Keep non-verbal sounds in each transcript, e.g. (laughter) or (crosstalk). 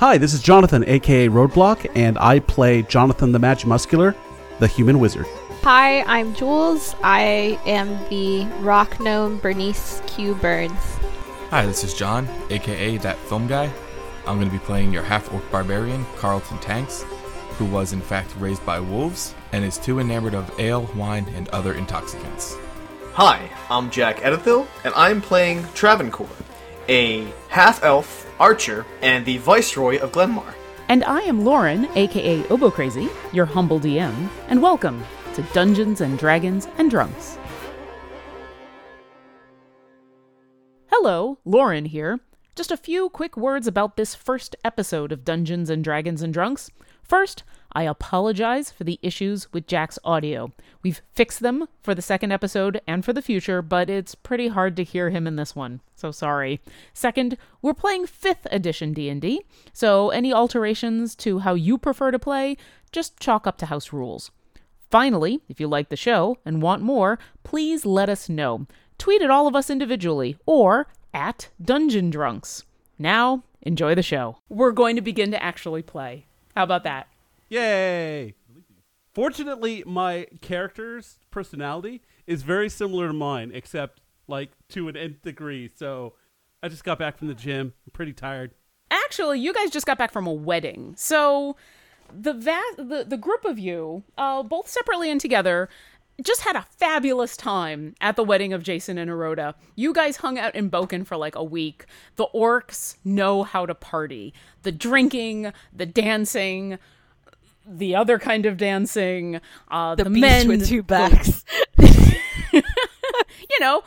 Hi, this is Jonathan, aka Roadblock, and I play Jonathan the Match Muscular, the human wizard. Hi, I'm Jules. I am the rock gnome Bernice Q. Burns. Hi, this is John, aka That Film Guy. I'm going to be playing your half orc barbarian, Carlton Tanks, who was in fact raised by wolves and is too enamored of ale, wine, and other intoxicants. Hi, I'm Jack Edithil, and I'm playing Travancore, a half elf archer and the Viceroy of Glenmar. And I am Lauren, aka Obo Crazy, your humble DM, and welcome to Dungeons and Dragons and Drunks. Hello, Lauren here. Just a few quick words about this first episode of Dungeons and Dragons and Drunks. First, I apologize for the issues with Jack's audio. We've fixed them for the second episode and for the future, but it's pretty hard to hear him in this one. So sorry. Second, we're playing 5th edition D&D, so any alterations to how you prefer to play, just chalk up to house rules. Finally, if you like the show and want more, please let us know. Tweet at all of us individually or at Dungeon Drunks. Now, enjoy the show. We're going to begin to actually play. How about that? Yay! Fortunately, my character's personality is very similar to mine, except like to an nth degree. So I just got back from the gym. I'm pretty tired. Actually, you guys just got back from a wedding. So the the, the group of you, uh, both separately and together, just had a fabulous time at the wedding of Jason and Eroda. You guys hung out in Boken for like a week. The orcs know how to party. The drinking, the dancing, the other kind of dancing, uh, The, the, men with two the- backs. (laughs) you know,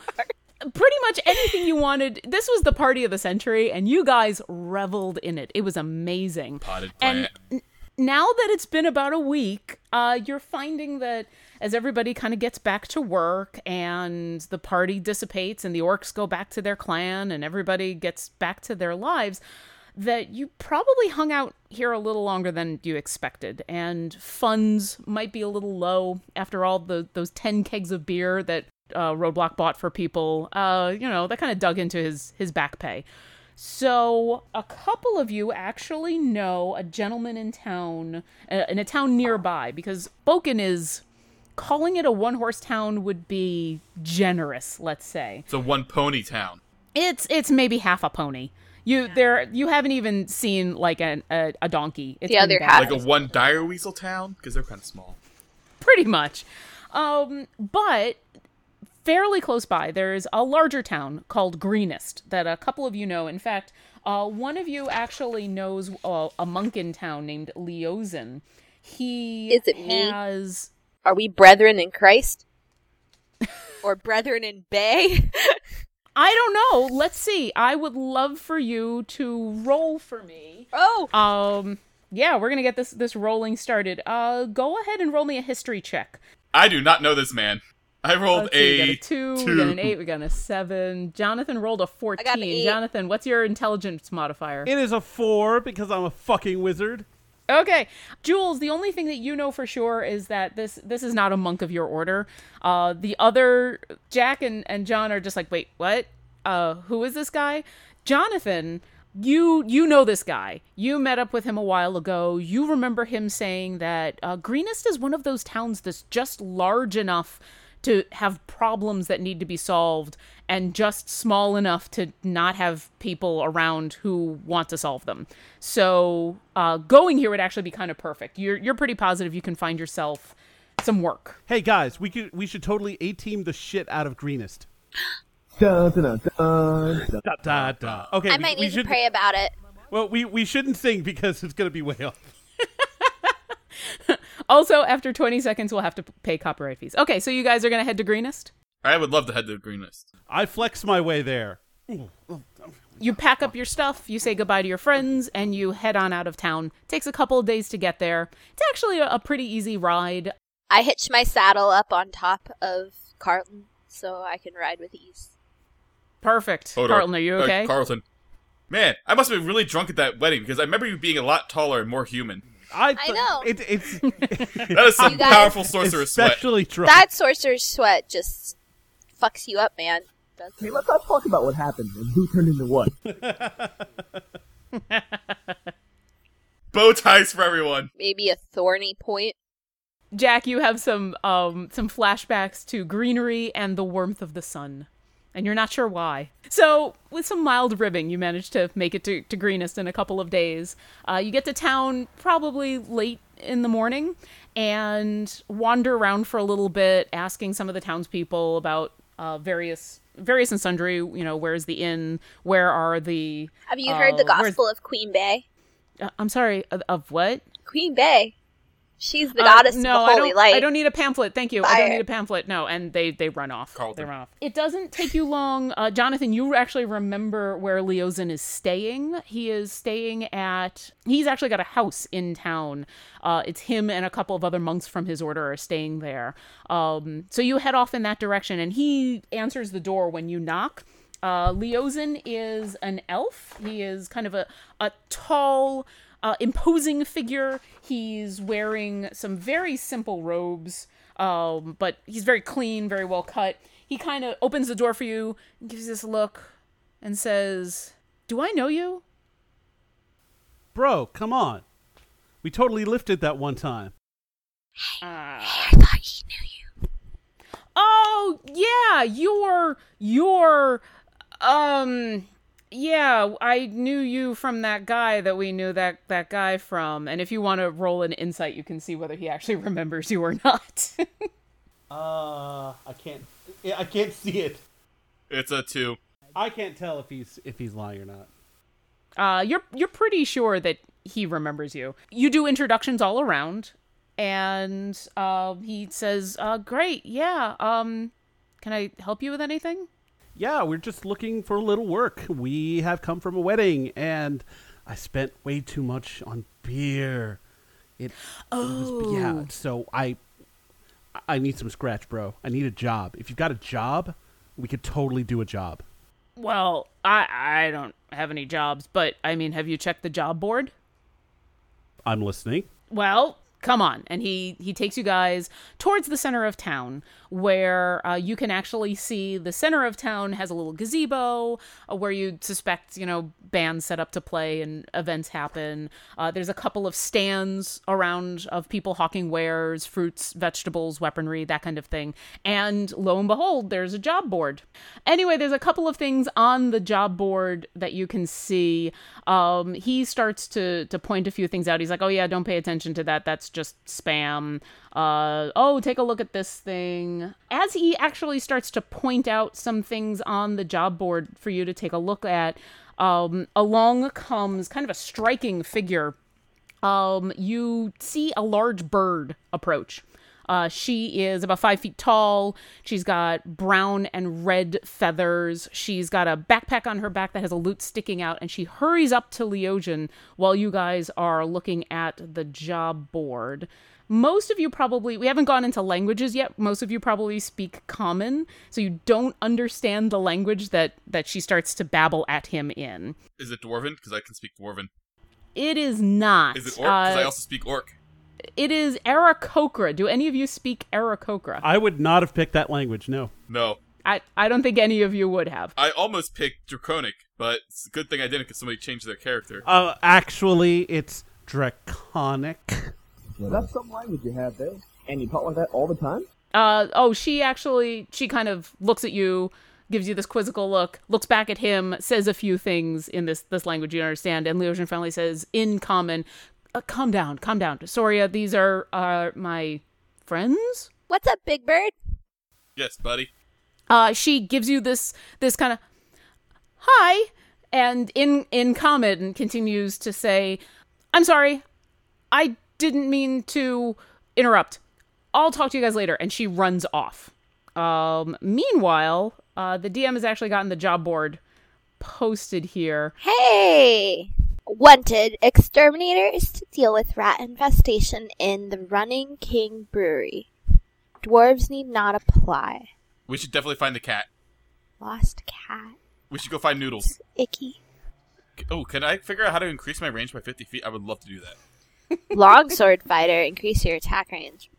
pretty much anything you wanted. This was the party of the century, and you guys reveled in it. It was amazing. Potted plant. n- now that it's been about a week, uh, you're finding that as everybody kind of gets back to work and the party dissipates and the orcs go back to their clan and everybody gets back to their lives, that you probably hung out here a little longer than you expected, and funds might be a little low after all the those ten kegs of beer that uh, Roadblock bought for people. Uh, you know, that kind of dug into his his back pay. So, a couple of you actually know a gentleman in town, uh, in a town nearby, because Boken is calling it a one horse town would be generous, let's say. It's a one pony town. It's it's maybe half a pony. You there you haven't even seen like an, a a donkey. It's The other half. Like a one dire weasel town? Because they're kind of small. pretty much. Um, but fairly close by, there's a larger town called Greenest that a couple of you know. In fact, uh, one of you actually knows uh, a monk in town named Leozen. He Is it me? has Are we brethren in Christ? (laughs) or brethren in Bay? I don't know. Let's see. I would love for you to roll for me. Oh! Um, yeah, we're gonna get this this rolling started. Uh, go ahead and roll me a history check. I do not know this man. I rolled Let's see, we got a, a two, two. we got an eight, we got a seven. Jonathan rolled a fourteen. got an eight. Jonathan, what's your intelligence modifier? It is a four because I'm a fucking wizard. Okay, Jules. The only thing that you know for sure is that this this is not a monk of your order. Uh, the other Jack and and John are just like, wait, what? Uh, who is this guy? Jonathan, you you know this guy. You met up with him a while ago. You remember him saying that uh, Greenest is one of those towns that's just large enough to have problems that need to be solved and just small enough to not have people around who want to solve them. So uh, going here would actually be kind of perfect. You're you're pretty positive you can find yourself some work. Hey guys, we could we should totally a team the shit out of Greenest. (gasps) Da, da, da. Okay, I we, might we need to should, pray about it. Well, we we shouldn't sing because it's gonna be way off. Also, after 20 seconds, we'll have to pay copyright fees. Okay, so you guys are gonna head to Greenest. I would love to head to greenest. I flex my way there. You pack up your stuff, you say goodbye to your friends, and you head on out of town. Takes a couple of days to get there. It's actually a, a pretty easy ride. I hitch my saddle up on top of Carlton so I can ride with ease. Perfect. Hodor. Carlton, are you Uh, okay? Carlton. Man, I must have been really drunk at that wedding because I remember you being a lot taller and more human. I, I know. It, it's (laughs) That is (laughs) some You guys- powerful sorcerer's sweat. especially drunk. That sorcerer's sweat just fucks you up, man. Does- Hey, let's not talk about what happened and who turned into what. (laughs) Bow ties for everyone. Maybe a thorny point. Jack, you have some um some flashbacks to greenery and the warmth of the sun. And you're not sure why. So, with some mild ribbing, you manage to make it to, to Greenest in a couple of days. Uh, you get to town probably late in the morning and wander around for a little bit, asking some of the townspeople about uh, various various and sundry. You know, where's the inn? Where are the? Have you heard the uh, gospel of Queen Bay? Uh, I'm sorry, of, of what? Queen Bay. She's the Uh, goddess no, of the holy I don't, light. I don't need a pamphlet. Thank you. I don't need a pamphlet. No, and they they run off. Carlton. They run off. It doesn't take you long, uh, Jonathan. You actually remember where Leozen is staying. He is staying at. He's actually got a house in town. Uh, it's him and a couple of other monks from his order are staying there. Um, so you head off in that direction, and he answers the door when you knock. Uh, Leozen is an elf. He is kind of a, a tall, uh, imposing figure. He's wearing some very simple robes, um, but he's very clean, very well cut. He kind of opens the door for you, gives you this look, and says, Do I know you? Bro, come on. We totally lifted that one time. Hey, uh, hey, I thought he knew you. Oh, yeah, you're, you're, um, yeah, I knew you from that guy that we knew that that guy from. And if you want to roll an insight, you can see whether he actually (laughs) remembers you or not. (laughs) Uh, I can't. I can't see it. It's a two. I can't tell if he's if he's lying or not. uh, you're you're pretty sure that he remembers you. You do introductions all around, and uh, he says, uh, "Great, yeah. Um, can I help you with anything?" Yeah, we're just looking for a little work. We have come from a wedding, and I spent way too much on beer. It, oh. was, yeah. Oh. So I, I need some scratch, bro. I need a job. If you've got a job, we could totally do a job. Well, I I don't have any jobs, but I mean, have you checked the job board? I'm listening. Well, come on. And he he takes you guys towards the center of town where uh, you can actually see the center of town has a little gazebo uh, where you suspect you know bands set up to play and events happen. Uh, there's a couple of stands around of people hawking wares fruits vegetables weaponry that kind of thing. And lo and behold there's a job board. Anyway there's a couple of things on the job board that you can see. Um, he starts to to point a few things out. He's like oh yeah don't pay attention to that. That's just spam uh, oh take a look at this thing as he actually starts to point out some things on the job board for you to take a look at um, along comes kind of a striking figure um, you see a large bird approach. Uh, she is about five feet tall. She's got brown and red feathers. She's got a backpack on her back that has a lute sticking out, and she hurries up to Leogen while you guys are looking at the job board. Most of you probably, we haven't gone into languages yet. Most of you probably speak common, so you don't understand the language that, that she starts to babble at him in. Is it dwarven? Because I can speak dwarven. It is not. Is it orc? Because I Uh, also speak orc. It is Aarakocra. Do any of you speak Aarakocra? I would not have picked that language. No. No. I, I don't think any of you would have. I almost picked draconic, but it's a good thing I didn't because somebody changed their character. Uh, actually, it's draconic. Well, that's some language you have there. And you talk like that all the time? Uh, oh, she actually, she kind of looks at you, gives you this quizzical look, looks back at him, says a few things in this, this language you understand, and Leogen finally says, in common, uh, calm down, calm down. Soria, these are, uh, my friends? What's up, Big Bird? Yes, buddy. uh, she gives you this this kind of hi, and in in common continues to say, "I'm sorry, I didn't mean to interrupt. I'll talk to you guys later." And she runs off. Um, meanwhile, uh, the DM has actually gotten the job board posted here. Hey! Wanted exterminators to deal with rat infestation in the Running King Brewery. Dwarves need not apply. We should definitely find the cat. Lost cat. We should go find Noodles. Icky. Oh, can I figure out how to increase my range by 50 feet? I would love to do that. (laughs) Longsword fighter, increase your attack range.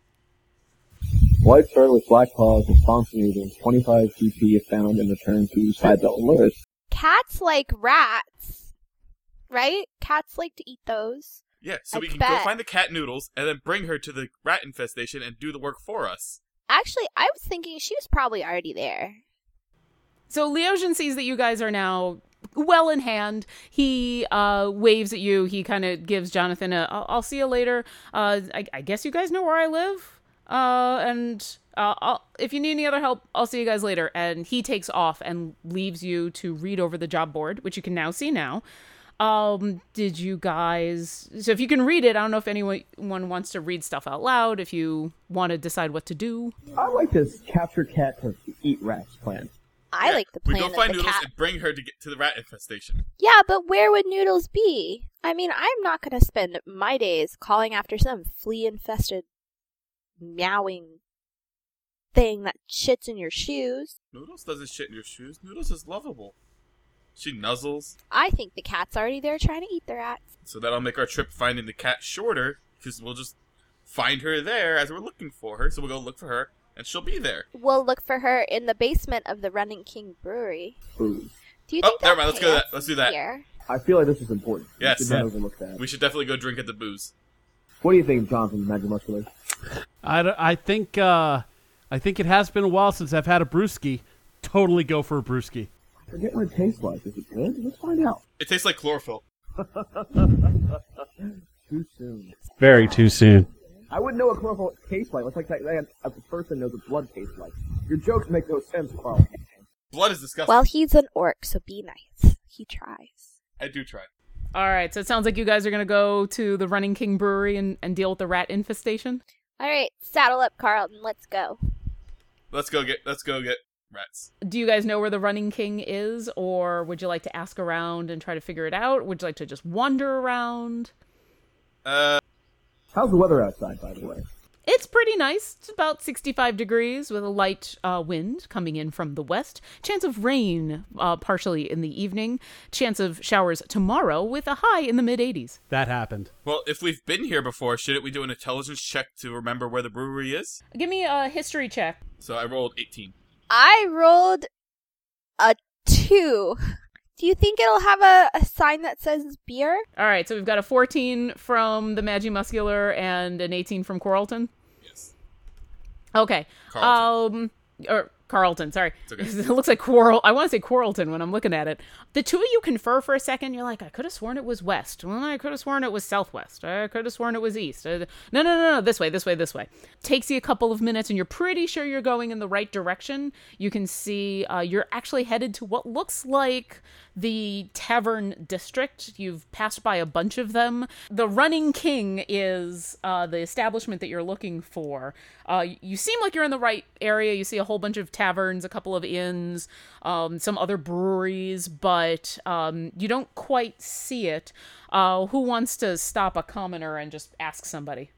White sword with black paws, response moving, 25 CP if found and return to side belt lures. Cats like rats, right? Cats like to eat those. Yeah, so I we can bet. go find the cat Noodles and then bring her to the rat infestation and do the work for us. Actually, I was thinking she was probably already there. So Leosian sees that you guys are now well in hand. He uh, waves at you. He kind of gives Jonathan a "I'll, I'll see you later." Uh, I, I guess you guys know where I live. Uh, and uh, I'll, if you need any other help, I'll see you guys later. And he takes off and leaves you to read over the job board, which you can now see now. Um, did you guys? So if you can read it, I don't know if anyone wants to read stuff out loud. If you want to decide what to do. I like this capture cat to eat rats plan. I Yeah, like the plan We plan go of find the Noodles cat. and bring her to get to the rat infestation. Yeah, but where would Noodles be? I mean, I'm not going to spend my days calling after some flea infested, meowing thing that shits in your shoes. Noodles doesn't shit in your shoes. Noodles is lovable. She nuzzles, I think the cat's already there trying to eat the rats. so that'll make our trip finding the cat shorter because we'll just find her there as we're looking for her. So we'll go look for her, and she'll be there. We'll look for her in the basement of the Running King Brewery. Food. Do you Oh, think never mind, let's go that. Let's do that. Here? I feel like this is important. We Yes. should not Yeah. overlook that. We should definitely go drink at the booze. What do you think, Jonathan, Magic Muscular? I, I think uh, I think it has been a while since I've had a brewski. Totally go for a brewski. Forget what it tastes like. Is it good? Let's find out. It tastes like chlorophyll. (laughs) Too soon. Very too soon. I wouldn't know what chlorophyll tastes like. It's like that, that uh, a person knows what blood tastes like. Your jokes make no sense, Carl. Blood is disgusting. Well, he's an orc, so be nice. He tries. I do try. All right, so it sounds like you guys are gonna go to the Running King Brewery and, and deal with the rat infestation. All right, saddle up, Carlton. Let's go. Let's go get. Let's go get rats. Do you guys know where the Running King is, or would you like to ask around and try to figure it out? Would you like to just wander around? Uh, How's the weather outside, by the way? It's pretty nice. It's about 65 degrees with a light uh, wind coming in from the west. Chance of rain uh, partially in the evening. Chance of showers tomorrow with a high in the mid 80s. That happened. well, if we've been here before, shouldn't we do an intelligence check to remember where the brewery is? Give me a history check. So I rolled 18. I rolled a two. Do you think it'll have a, a sign that says beer? All right, so we've got a 14 from the Magi Muscular and an 18 from Coralton. Yes. Okay. Carlton. Um or Carlton, sorry. okay. (laughs) it looks like Quarrel. I want to say Quarlton when I'm looking at it. The two of you confer for a second. You're like, I could have sworn it was west. Well, I could have sworn it was southwest. I could have sworn it was east. Uh, no, no, no, no. This way, this way, this way. Takes you a couple of minutes, and you're pretty sure you're going in the right direction. You can see uh, you're actually headed to what looks like the tavern district. You've passed by a bunch of them. The Running King is uh, the establishment that you're looking for. Uh, you seem like you're in the right area. You see a whole bunch of taverns, a couple of inns, um, some other breweries, but um, you don't quite see it. Uh, who wants to stop a commoner and just ask somebody?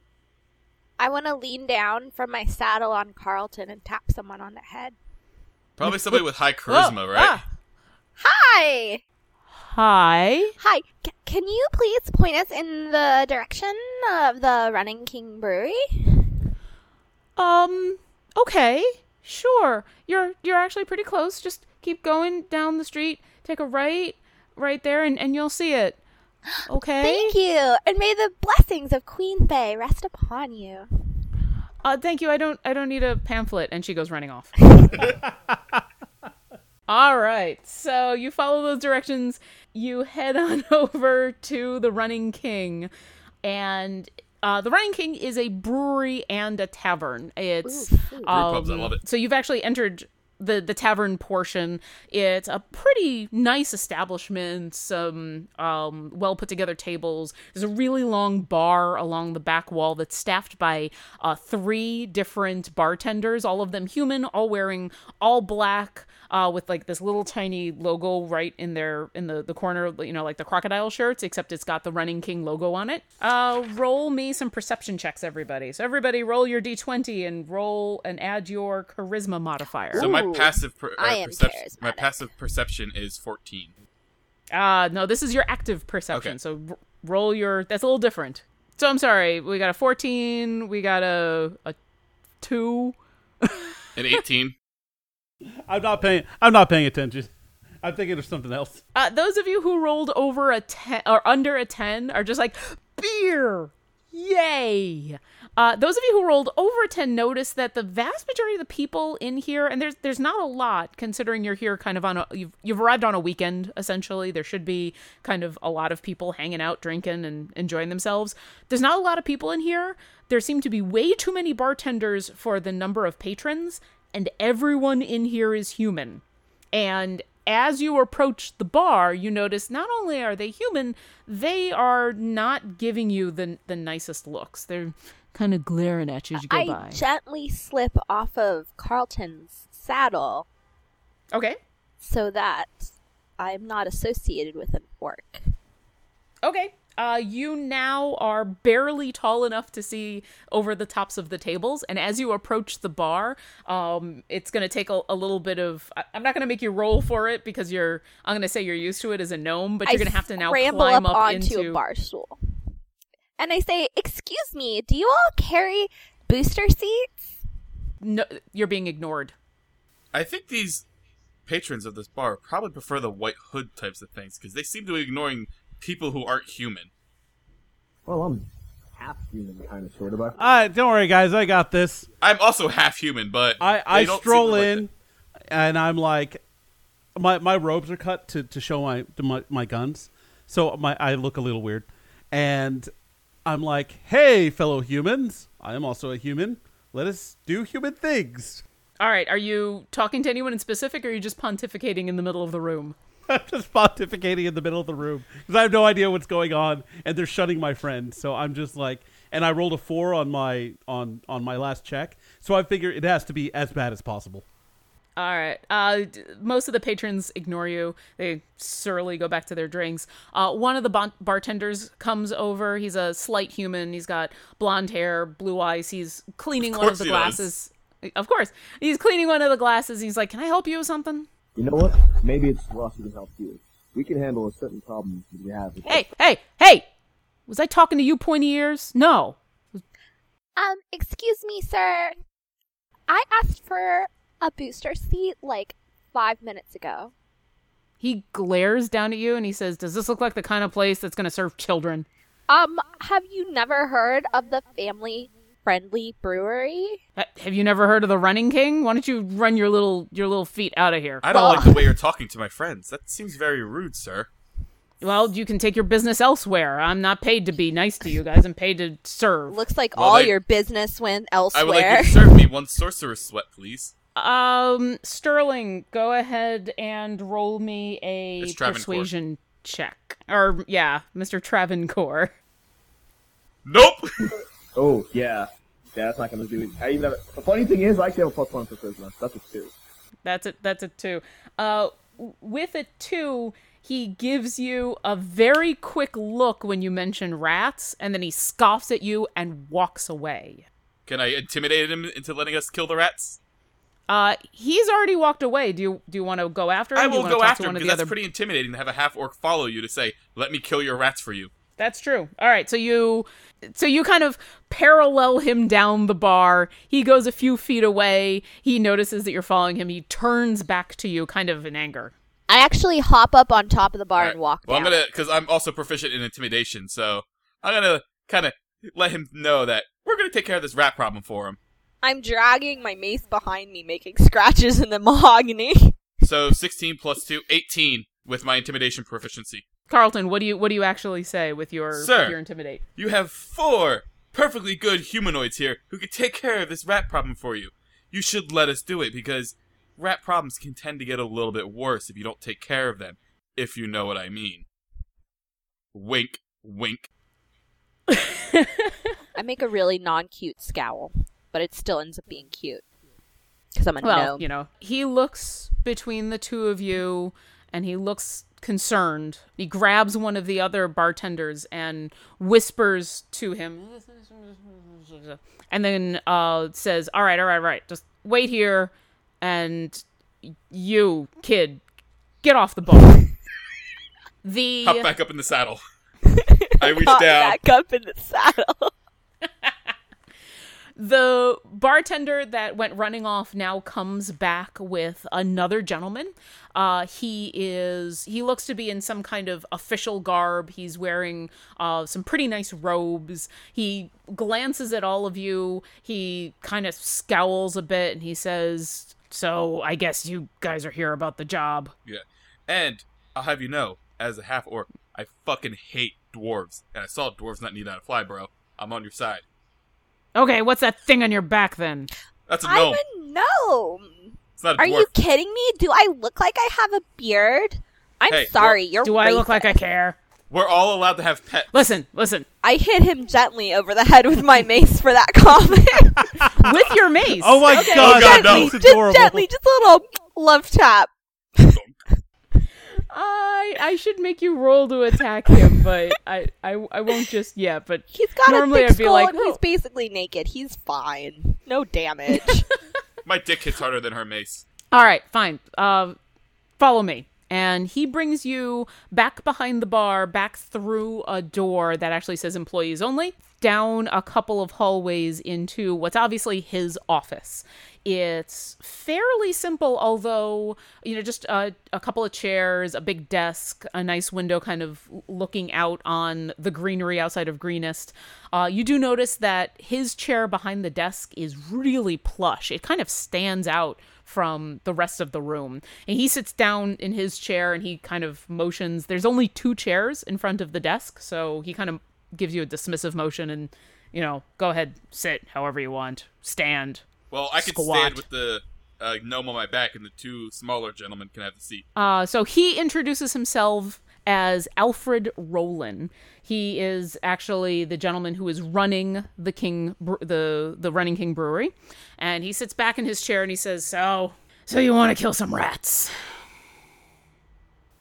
I want to lean down from my saddle on Carlton and tap someone on the head. Probably somebody with high charisma, Whoa, right? ah, Hi! hi. Hi, C- can you please point us in the direction of the Running King Brewery? Um. Okay. Sure. You're you're actually pretty close. Just keep going down the street. Take a right, right there, and, and you'll see it. (gasps) Okay. Thank you, and may the blessings of Queen Faye rest upon you. Uh, thank you. I don't. I don't need a pamphlet. And she goes running off. (laughs) (laughs) All right. So you follow those directions. You head (laughs) on over to the Running King, and uh, the Running King is a brewery and a tavern. It's Ooh, food. pubs, I um, love it. So you've actually entered the the tavern portion. It's a pretty nice establishment. Some um, well put together tables. There's a really long bar along the back wall that's staffed by uh, three different bartenders, all of them human, all wearing all black. Uh, with like this little tiny logo right in their in the the corner, you know, like the crocodile shirts, except it's got the Running King logo on it. Uh, roll me some perception checks, everybody. So everybody, roll your d20 and roll and add your charisma modifier. So my Ooh, passive per- I uh, am perception, my passive perception is 14. Uh no, this is your active perception. Okay. So r- roll your that's a little different. So I'm sorry, we got a 14, we got a a 2. An 18. (laughs) I'm not paying. I'm not paying attention. I'm thinking of something else. Uh those of you who rolled over a 10 or under a 10 are just like beer. Yay! Uh, those of you who rolled over 10 notice that the vast majority of the people in here, and there's there's not a lot considering you're here kind of on a you've you've arrived on a weekend essentially. There should be kind of a lot of people hanging out, drinking, and enjoying themselves. There's not a lot of people in here. There seem to be way too many bartenders for the number of patrons, and everyone in here is human. And as you approach the bar, you notice not only are they human, they are not giving you the the nicest looks. They're kind of glaring at you as you go I by. gently slip off of Carlton's saddle okay. so that I'm not associated with an orc. Okay. Uh, you now are barely tall enough to see over the tops of the tables, and as you approach the bar, um, it's going to take a, a little bit of. I, I'm not going to make you roll for it because you're. I'm going to say you're used to it as a gnome, but you're going to have to now climb up, up, onto into. a bar stool. And I say, "Excuse me, do you all carry booster seats?" No, you're being ignored. I think these patrons of this bar probably prefer the white hood types of things because they seem to be ignoring people who aren't human. Well, I'm half human, kind of, sort of. I- All right, don't worry, guys. I got this. I'm also half human, but I, I stroll to like in, and I'm like, my my robes are cut to, to show my, to my my guns, so my I look a little weird, and I'm like, hey, fellow humans, I am also a human. Let us do human things. All right, are you talking to anyone in specific, or are you just pontificating in the middle of the room? (laughs) I'm just pontificating in the middle of the room because I have no idea what's going on, and they're shunning my friend. So I'm just like, and I rolled a four on my on on my last check, so I figure it has to be as bad as possible. All right. Uh, d- most of the patrons ignore you. They surly go back to their drinks. Uh, one of the bon- bartenders comes over. He's a slight human. He's got blonde hair, blue eyes. He's cleaning one of the he does. glasses. Of course. He's cleaning one of the glasses. He's like, Can I help you with something? You know what? Maybe it's Ross who can help you. We can handle a certain problem that we have. Hey, hey, hey! Was I talking to you, pointy ears? No. Um, excuse me, sir. I asked for a booster seat like five minutes ago. He glares down at you and he says, Does this look like the kind of place that's going to serve children? Um, have you never heard of the family friendly brewery? Have you never heard of the Running King? Why don't you run your little your little feet out of here? I don't Well- like the way you're talking to my friends. That seems very rude, sir. Well, you can take your business elsewhere. I'm not paid to be nice to you guys. I'm paid to serve. Looks like Well, all they- your business went elsewhere. I would like you to serve me one sorcerer's sweat, please. Um, Sterling, go ahead and roll me a It's Travancore. persuasion check. Or yeah, Mr. Travancore. Nope. (laughs) Oh, yeah. Yeah, that's not gonna do it. I even have, the funny thing is, I actually have a plus one for charisma. That's a two. That's it. That's a two. Uh, with a two, he gives you a very quick look when you mention rats, and then he scoffs at you and walks away. Can I intimidate him into letting us kill the rats? Uh, he's already walked away. Do you do you want to go after him? I will go after him because that's other pretty intimidating to have a half orc follow you to say, "Let me kill your rats for you." That's true. All right, so you so you kind of parallel him down the bar. He goes a few feet away. He notices that you're following him. He turns back to you kind of in anger. I actually hop up on top of the bar Alright. and walk Well, down. I'm gonna because I'm also proficient in intimidation, so I'm gonna kind of let him know that we're gonna take care of this rat problem for him. I'm dragging my mace behind me, making scratches in the (laughs) mahogany. So 16 plus 2, 18 with my intimidation proficiency. Carlton, what do you what do you actually say with your Sir. with your intimidate? You have four perfectly good humanoids here who could take care of this rat problem for you. You should let us do it because rat problems can tend to get a little bit worse if you don't take care of them, if you know what I mean. Wink, wink. (laughs) I make a really non-cute scowl, but it still ends up being cute because I'm a Well, gnome. you know, he looks between the two of you and he looks concerned. He grabs one of the other bartenders and whispers to him and then uh says, "All right, all right, all right. Just wait here and you, kid, get off the bar." The Hop back up in the saddle. (laughs) I reach Got down. back up in the saddle. The bartender that went running off now comes back with another gentleman. Uh, he is he looks to be in some kind of official garb. He's wearing uh, some pretty nice robes. He glances at all of you. He kind of scowls a bit and he says, "So I guess you guys are here about the job." Yeah. And I'll have you know, as a half orc, I fucking hate dwarves. And I saw dwarves not need to fly, bro. I'm on your side. Okay, what's that thing on your back then? That's a I'm a gnome. It's not a Are dwarf. you kidding me? Do I look like I have a beard? I'm Hey, sorry, you're Do I look like I care? We're all allowed to have pets. Listen, listen. I hit him gently over the head with my mace for that (laughs) comment. (laughs) With your mace. Oh my Okay, god, Oh God, no. gently, that's just adorable. gently, just a little love tap. I I should make you roll to attack him, (laughs) but I I, I won't just yet. But He's got Normally a thick I'd be skull like, and he's "Oh." basically naked. He's fine. No damage. (laughs) My dick hits harder than her mace. all right, fine. Uh, follow me. And he brings you back behind the bar, back through a door that actually says employees only, down a couple of hallways into what's obviously his office. It's fairly simple, although, you know, just a, a couple of chairs, a big desk, a nice window kind of looking out on the greenery outside of Greenest. Uh, you do notice that his chair behind the desk is really plush. It kind of stands out from the rest of the room. And he sits down in his chair and he kind of motions. There's only two chairs in front of the desk, so he kind of gives you a dismissive motion and, you know, go ahead, sit however you want, stand. Well, I can Squat. stand with the uh, gnome on my back, and the two smaller gentlemen can have the seat. Uh, so he introduces himself as Alfred Roland. He is actually the gentleman who is running the King, the the Running King Brewery, and he sits back in his chair and he says, "So, so you want to kill some rats?"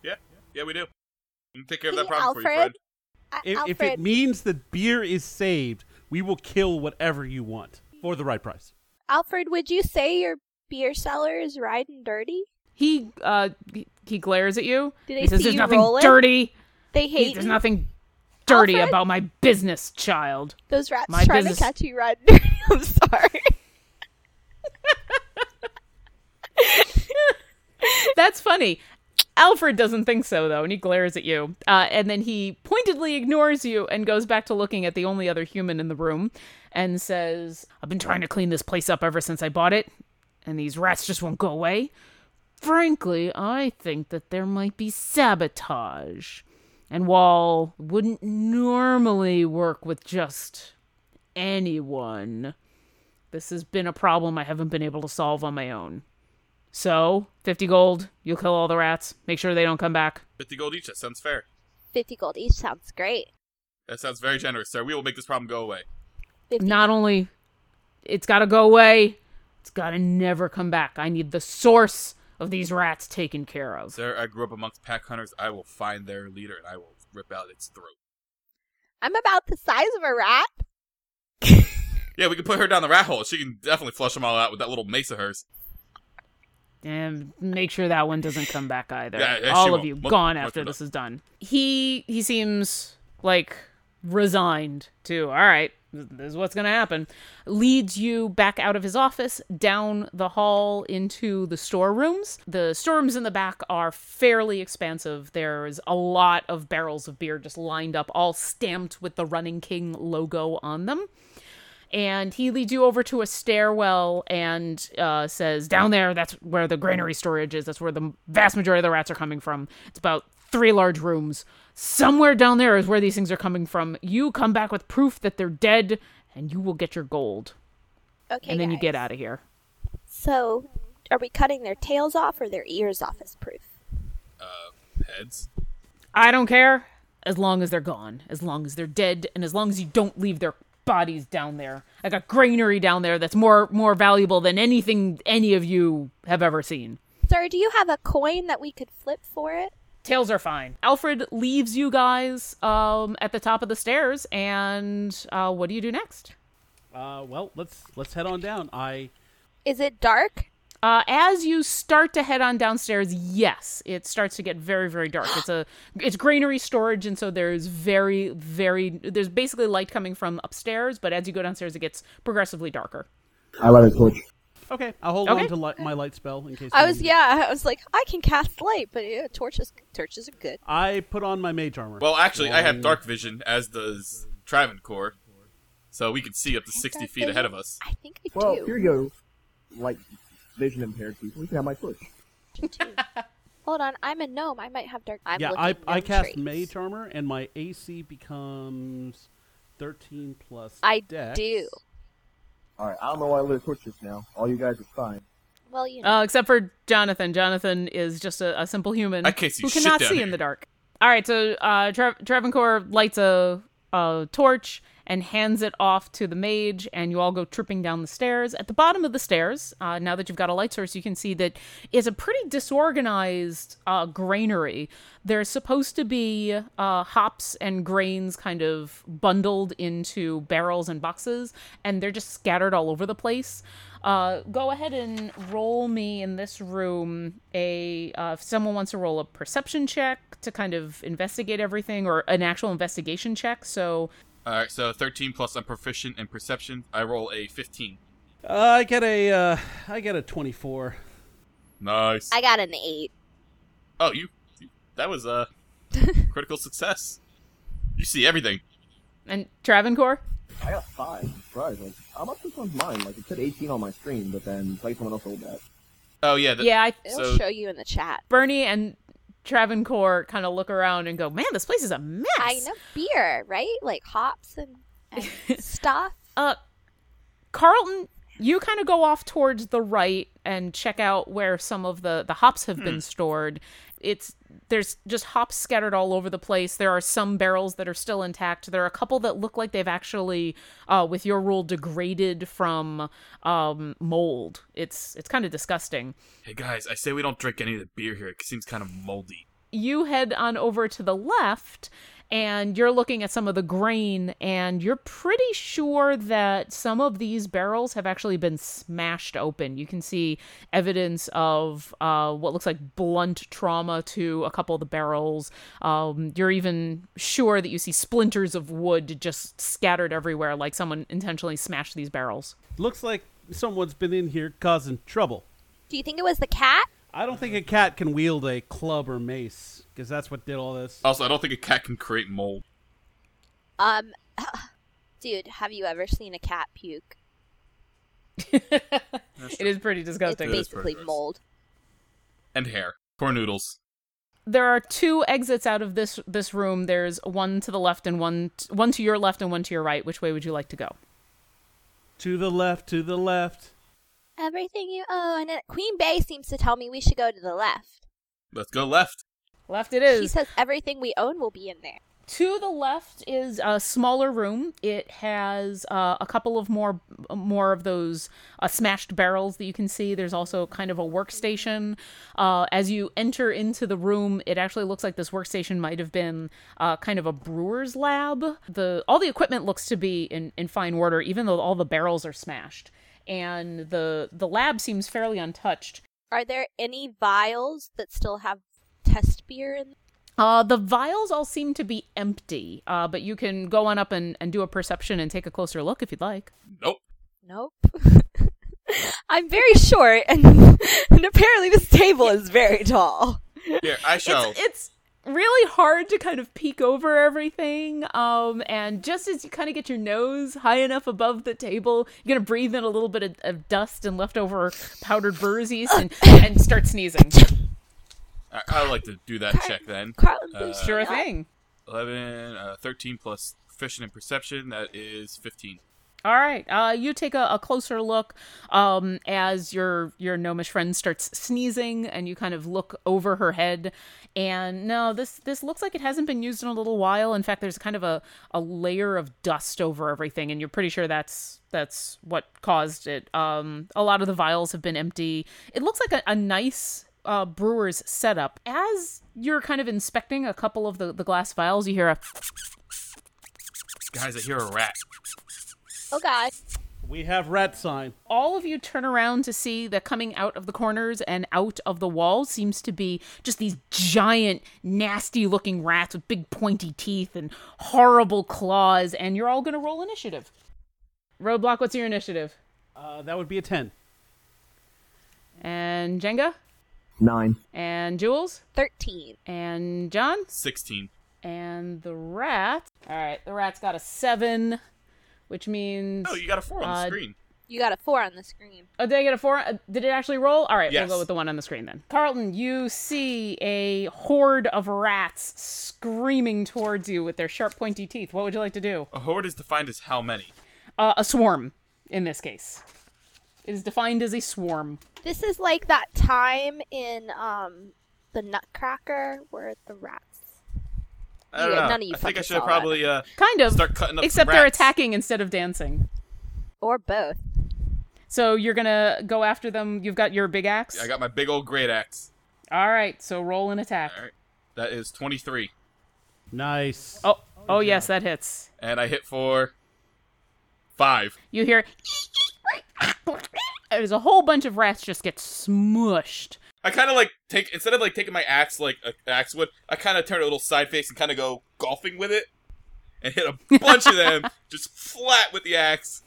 Yeah, yeah, we do. We can take care of that Hey, problem for you, Alfred. friend. Uh, If, if it means that beer is saved, we will kill whatever you want for the right price. Alfred, would you say your beer cellar is riding dirty? He uh he, glares at you. Do they he says, "There's nothing rolling? dirty. They He- hate There's nothing dirty Alfred? about my business, child." Those rats my trying business- to catch you riding dirty. (laughs) I'm sorry. (laughs) That's funny. Alfred doesn't think so, though, and he glares at you. Uh, and then he pointedly ignores you and goes back to looking at the only other human in the room and says, I've been trying to clean this place up ever since I bought it, and these rats just won't go away. Frankly, I think that there might be sabotage. And it wouldn't normally work with just anyone, this has been a problem I haven't been able to solve on my own. So, 50 gold, you'll kill all the rats, make sure they don't come back. 50 gold each, that sounds fair. 50 gold each sounds great. That sounds very generous, sir. We will make this problem go away. 50 Not only it's got to go away, it's got to never come back. I need the source of these rats taken care of. Sir, I grew up amongst pack hunters. I will find their leader and I will rip out its throat. I'm about the size of a rat. (laughs) Yeah, we can put her down the rat hole. She can definitely flush them all out with that little mace of hers. And make sure that one doesn't come back either. Yeah, yeah, all of won't. you. Once- gone after this is done. He he seems like resigned to all right this is what's going to happen. Leads you back out of his office down the hall into the storerooms. The storerooms in the back are fairly expansive. There's a lot of barrels of beer just lined up all stamped with the running king logo on them and he leads you over to a stairwell and uh, says, "Down there, that's where the granary storage is. That's where the vast majority of the rats are coming from. It's about three large rooms. Somewhere down there is where these things are coming from. You come back with proof that they're dead, and you will get your gold. Okay, and then you get out of here. So, are we cutting their tails off or their ears off as proof? Heads. I don't care as long as they're gone, as long as they're dead, and as long as you don't leave their bodies down there. I got granary down there that's more more valuable than anything any of you have ever seen." Sir, do you have a coin that we could flip for it? Tails are fine. Alfred leaves you guys um, at the top of the stairs, and uh, what do you do next? Uh, well, let's let's head on down. I Is it dark? Uh, as you start to head on downstairs, yes, it starts to get very, very dark. It's a it's granary storage, and so there's very, very there's basically light coming from upstairs. But as you go downstairs, it gets progressively darker. I light a torch. Okay, I'll hold Okay. on to li- my light spell in case. I was yeah, I was like, I can cast light, but yeah, torches torches are good. I put on my mage armor. Well, actually, I have dark vision, as does Travancore, so we can see up to 60 feet ahead of us. I think I do. Well, here you go. Like vision impaired people. You can have my torch. (laughs) Hold on, I'm a gnome. I might have dark. I'm yeah, I I cast traits. mage armor, and my AC becomes thirteen plus. I dex. do. All right. I don't know why I lit a torch just now. All you guys are fine. Well, you know. Uh, except for Jonathan. Jonathan is just a, a simple human I can't see who shit cannot down see here. in the dark. All right, so uh, Tra- Travancore lights a, a torch and hands it off to the mage, and you all go tripping down the stairs. At the bottom of the stairs, uh, now that you've got a light source, you can see that it's a pretty disorganized uh, granary. There's supposed to be uh, hops and grains kind of bundled into barrels and boxes, and they're just scattered all over the place. Uh, go ahead and roll me in this room a. Uh, if someone wants to roll a perception check to kind of investigate everything, or an actual investigation check. So Alright, so 13 plus I'm proficient in perception. I roll a 15. Uh, I get a uh, I get a twenty-four. Nice. I got an eight. Oh, you. you- That was a (laughs) critical success. You see everything. and Travancore. I got five. I'm surprised. Like, how much this one's mine? Like, it said 18 on my screen, but then like someone else rolled that. Oh, yeah. The, Yeah, I, It'll So- show you in the chat. Bernie and Travancore kind of look around and go, "Man, this place is a mess." I know beer, right? Like hops and, and (laughs) stuff. Uh, Carlton, you kind of go off towards the right and check out where some of the the hops have been stored. It's there's just hops scattered all over the place. There are some barrels that are still intact. There are a couple that look like they've actually, uh, with your rule, degraded from um, mold. It's it's kind of disgusting. Hey, guys, I say we don't drink any of the beer here. It seems kind of moldy. you head on over to the left and you're looking at some of the grain and you're pretty sure that some of these barrels have actually been smashed open you can see evidence of uh, what looks like blunt trauma to a couple of the barrels um, you're even sure that you see splinters of wood just scattered everywhere like someone intentionally smashed these barrels Looks like someone's been in here causing trouble. Do you think it was the cat? I don't think a cat can wield a club or mace because that's what did all this. Also, I don't think a cat can create mold. Um, (laughs) dude, have you ever seen a cat puke? (laughs) it is pretty disgusting is basically pretty mold. And hair. Poor noodles. there are two exits out of this this room. There's one to the left and one t- one to your left and one to your right. Which way would you like to go? To the left, to the left. Everything you own. And Queen Bay seems to tell me we should go to the left. Let's go left. Left it is. She says everything we own will be in there. To the left is a smaller room. It has uh, a couple of more more of those uh, smashed barrels that you can see. There's also kind of a workstation. Uh, as you enter into the room, it actually looks like this workstation might have been uh, kind of a brewer's lab. The all the equipment looks to be in, in fine order, even though all the barrels are smashed. And the the lab seems fairly untouched. Are there any vials that still have test beer in them? Uh, the vials all seem to be empty, uh, but you can go on up and, and do a perception and take a closer look if you'd like. Nope. Nope. (laughs) I'm very short, and, (laughs) and apparently this table is very tall. Here, I shall. It's, it's really hard to kind of peek over everything, um, and just as you kind of get your nose high enough above the table, you're gonna breathe in a little bit of, of dust and leftover powdered brewer's and, and start sneezing. (laughs) I, I would like to do that check then. Uh, Sure thing. 11, uh, 13 plus proficient in perception. That is 15. All right. Uh, you take a, a closer look um, as your your gnomish friend starts sneezing, and you kind of look over her head. And no, this this looks like it hasn't been used in a little while. In fact, there's kind of a, a layer of dust over everything, and you're pretty sure that's that's what caused it. Um, a lot of the vials have been empty. It looks like a, a nice uh, brewer's setup. As you're kind of inspecting a couple of the, the glass vials, you hear a Guys, I hear a rat. Oh god. We have rat sign. all of you turn around to see that coming out of the corners and out of the walls seems to be just these giant, nasty looking rats with big pointy teeth and horrible claws, and you're all going to roll initiative. Roadblock, what's your initiative? Uh, that would be a ten. And Jenga? Nine. And Jules? 13. And John? 16. And the rat? All right, the rat's got a seven, which means. Oh, you got a four on Uh, the screen. You got a 4 on the screen. Oh, did I get a four? Uh, Did it actually roll? All right, Yes. we'll go with the one on the screen then. Carlton, you see a horde of rats screaming towards you with their sharp, pointy teeth. What would you like to do? A horde is defined as how many? Uh, a swarm, in this case. It is defined as a swarm. This is like that time in um the Nutcracker where the rats. I don't Yeah, know. none of you I think I should have that. probably uh, Kind of. start cutting up. except some they're attacking instead of dancing. Or both. So you're gonna go after them. You've got your big axe. I got my big old great axe. All right, so roll an attack. All right, that is 23, Nice. Oh, oh yes, that hits. and I hit for five. You hear there's a whole bunch of rats just get smushed. I kind of like take instead of like taking my axe like a axe would, I kind of turn a little side face and kind of go golfing with it, and hit a (laughs) bunch of them just flat with the axe.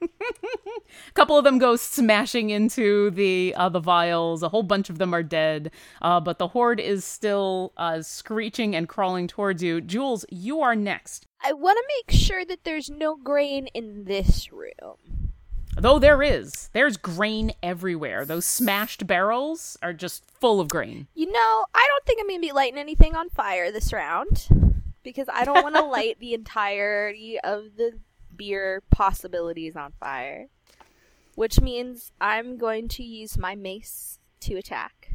A (laughs) couple of them go smashing into the uh, the vials. A whole bunch of them are dead, uh, but the horde is still uh, screeching and crawling towards you. Jules, you are next. I want to make sure that there's no grain in this room. Though there is, there's grain everywhere. Those smashed barrels are just full of grain. You know, I don't think I'm going to be lighting anything on fire this round because I don't want to (laughs) light the entirety of the beer possibilities on fire. Which means I'm going to use my mace to attack.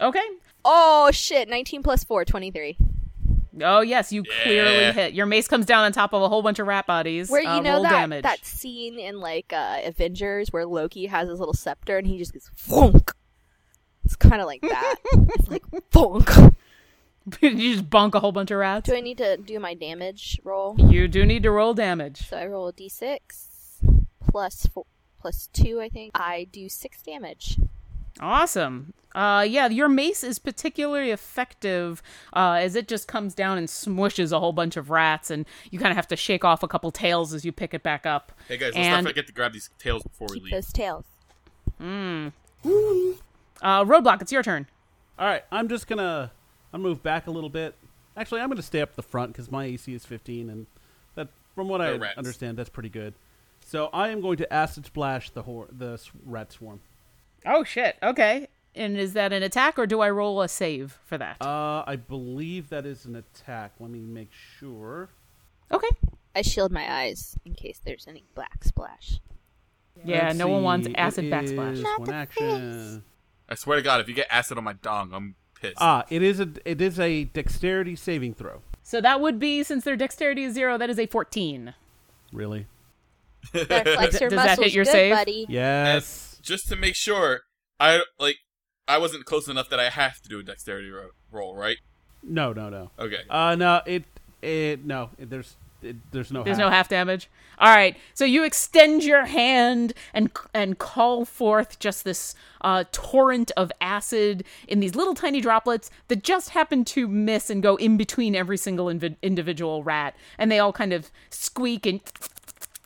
Okay. Oh shit, 19 plus 4, 23. Oh yes, you clearly hit. Your mace comes down on top of a whole bunch of rat bodies. Where you Uh, know that damage. that scene in like uh, Avengers where Loki has his little scepter and he just goes funk. It's kind of like that. (laughs) it's like funk. (laughs) you just bonk a whole bunch of rats. Do I need to do my damage roll? You do need to roll damage. So I roll a d6 plus four, plus two. I think I do six damage. Awesome. Uh, yeah, your mace is particularly effective uh, as it just comes down and smushes a whole bunch of rats, and you kind of have to shake off a couple tails as you pick it back up. Hey guys, let's not forget to grab these tails before we Keep leave. those tails. Uh, Roadblock, it's your turn. All right, I'm just gonna I'm move back a little bit. Actually, I'm gonna stay up the front because my AC is 15, and that from what I rats. understand, that's pretty good. So I am going to acid splash the hor- the rat swarm. Oh shit. Okay. And is that an attack, or do I roll a save for that? Uh, I believe that is an attack. Let me make sure. okay. I shield my eyes in case there's any black splash. Yeah, Let's no one wants acid it backsplash. is Not One the action. I swear to God, if you get acid on my dong, I'm pissed. Ah, it is a it is a dexterity saving throw. So that would be since their dexterity is zero. That is a fourteen. Really? Better (laughs) flex your Does that hit your good save? buddy. Yes. Just to make sure, I like, I wasn't close enough that I have to do a dexterity ro- roll, right? No, no, no. Okay. Uh, no. It it no. It, there's it, there's no. There's half. no half damage. All right. So you extend your hand and and call forth just this uh, torrent of acid in these little tiny droplets that just happen to miss and go in between every single invi- individual rat, and they all kind of squeak and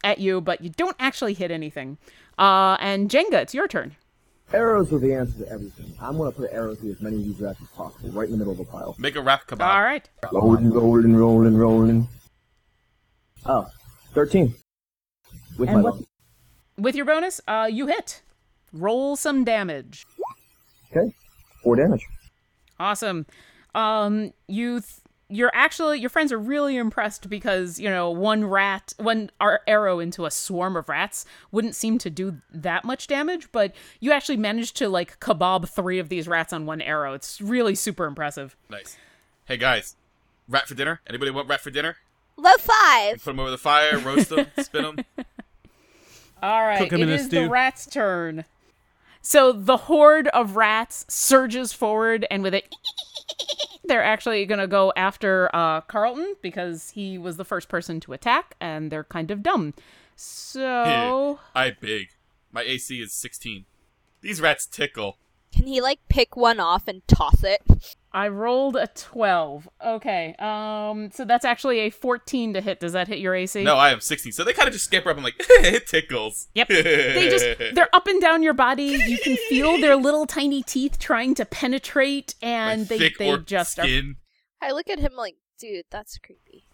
at you, but you don't actually hit anything. Uh, and Jenga, it's your turn. Arrows are the answer to everything. I'm gonna put arrows through as many of these rats as possible, right in the middle of the pile. Make a rap kebab. All right. Rolling, rolling, rolling, rolling. Oh, 13. With And my what- With your bonus, uh, you hit. Roll some damage. Okay. Four damage. Awesome. Um, you, th- you're actually your friends are really impressed because you know one rat, one arrow into a swarm of rats wouldn't seem to do that much damage, but you actually managed to like kebab three of these rats on one arrow. It's really super impressive. Nice. Hey guys, rat for dinner? Anybody want rat for dinner? Low five. Put them over the fire, roast them, (laughs) spin them. All right, Cook 'em it in a is the rat's turn. So the horde of rats surges forward, and with a they're actually going to go after uh, Carlton because he was the first person to attack, and they're kind of dumb. So I big. My AC is 16. These rats tickle. Can he like pick one off and toss it? I rolled a 12. Okay. Um so that's actually a 14 to hit. Does that hit your AC? No, I am 16. So they kind of just scamper up. I'm like, (laughs) it tickles. Yep. (laughs) They just they're up and down your body. You can feel their little tiny teeth trying to penetrate My and they thick they orc just are. I look at him like, dude, that's creepy.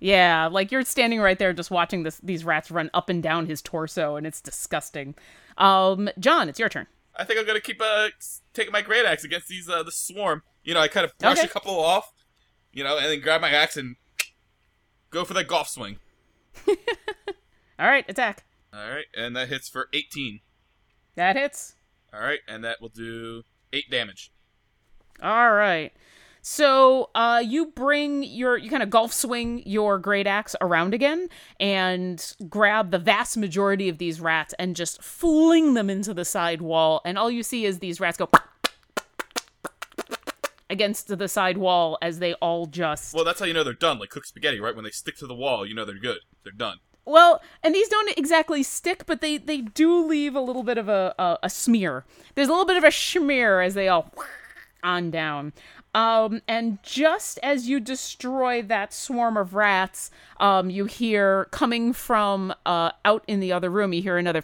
Yeah, like you're standing right there just watching this these rats run up and down his torso and it's disgusting. Um John, it's your turn. I think I'm gonna keep uh taking my great axe against these uh the swarm. You know, I kind of brush Okay. a couple off, you know, and then grab my axe and go for that golf swing. (laughs) All right, attack. All right, and that hits for 18. That hits. All right, and that will do eight damage. All right. So uh, you bring your you kind of golf swing your great axe around again and grab the vast majority of these rats and just fling them into the side wall. And all you see is these rats go against the side wall as they all just Well, that's how you know they're done. Like cooked spaghetti, right? When they stick to the wall, you know they're good. They're done. Well, and these don't exactly stick, but they they do leave a little bit of a a, a smear. There's a little bit of a smear as they all on down. Um, and just as you destroy that swarm of rats, um, you hear coming from uh, out in the other room, you hear another.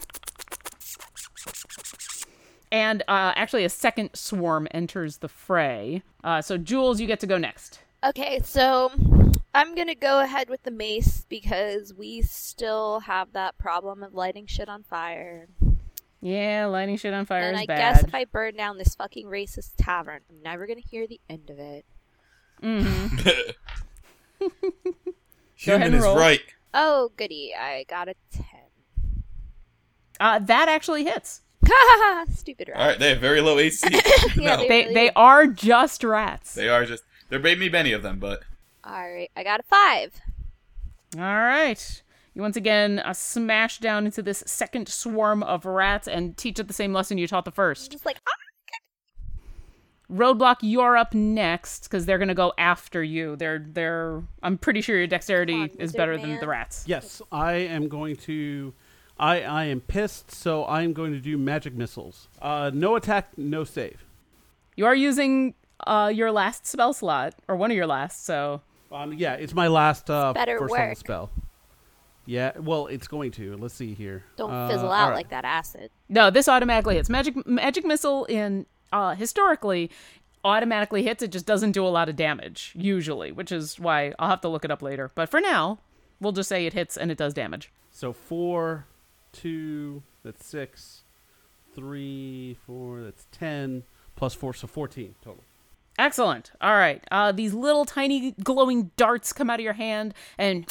And uh, actually, a second swarm enters the fray. Uh, so, Jules, you get to go next. Okay, so I'm gonna go ahead with the mace because we still have that problem of lighting shit on fire. Yeah, lighting shit on fire and is I bad. guess if I burn down this fucking racist tavern, I'm never gonna hear the end of it. Mm-hmm. (laughs) Human is right. Oh, goody, I got a 10. uh, that actually hits. (laughs) Stupid rat. All right, they have very low AC. (laughs) Yeah, no, they- They really they are just rats. they are just. There may be many of them, but Alright, I got a 5. All right. You once again uh, smash down into this second swarm of rats and teach it the same lesson you taught the first. Just like, ah! Roadblock, you're up next because they're gonna go after you. They're they're. I'm pretty sure your dexterity on, is lizard better than the rats. Yes, I am going to. I I am pissed, so I am going to do magic missiles. Uh, no attack, no save. You are using uh your last spell slot or one of your last, so Um, yeah, it's my last uh, Better first level spell. Yeah, well, it's going to. Let's see here. Don't Uh, fizzle out right. like that acid. No, this automatically hits. Magic magic missile in uh historically automatically hits. It just doesn't do a lot of damage usually, which is why I'll have to look it up later. But for now, we'll just say it hits and it does damage. So four, two, that's six, three, four, that's ten, plus four, so fourteen total. Excellent. All right. Uh, these little tiny glowing darts come out of your hand and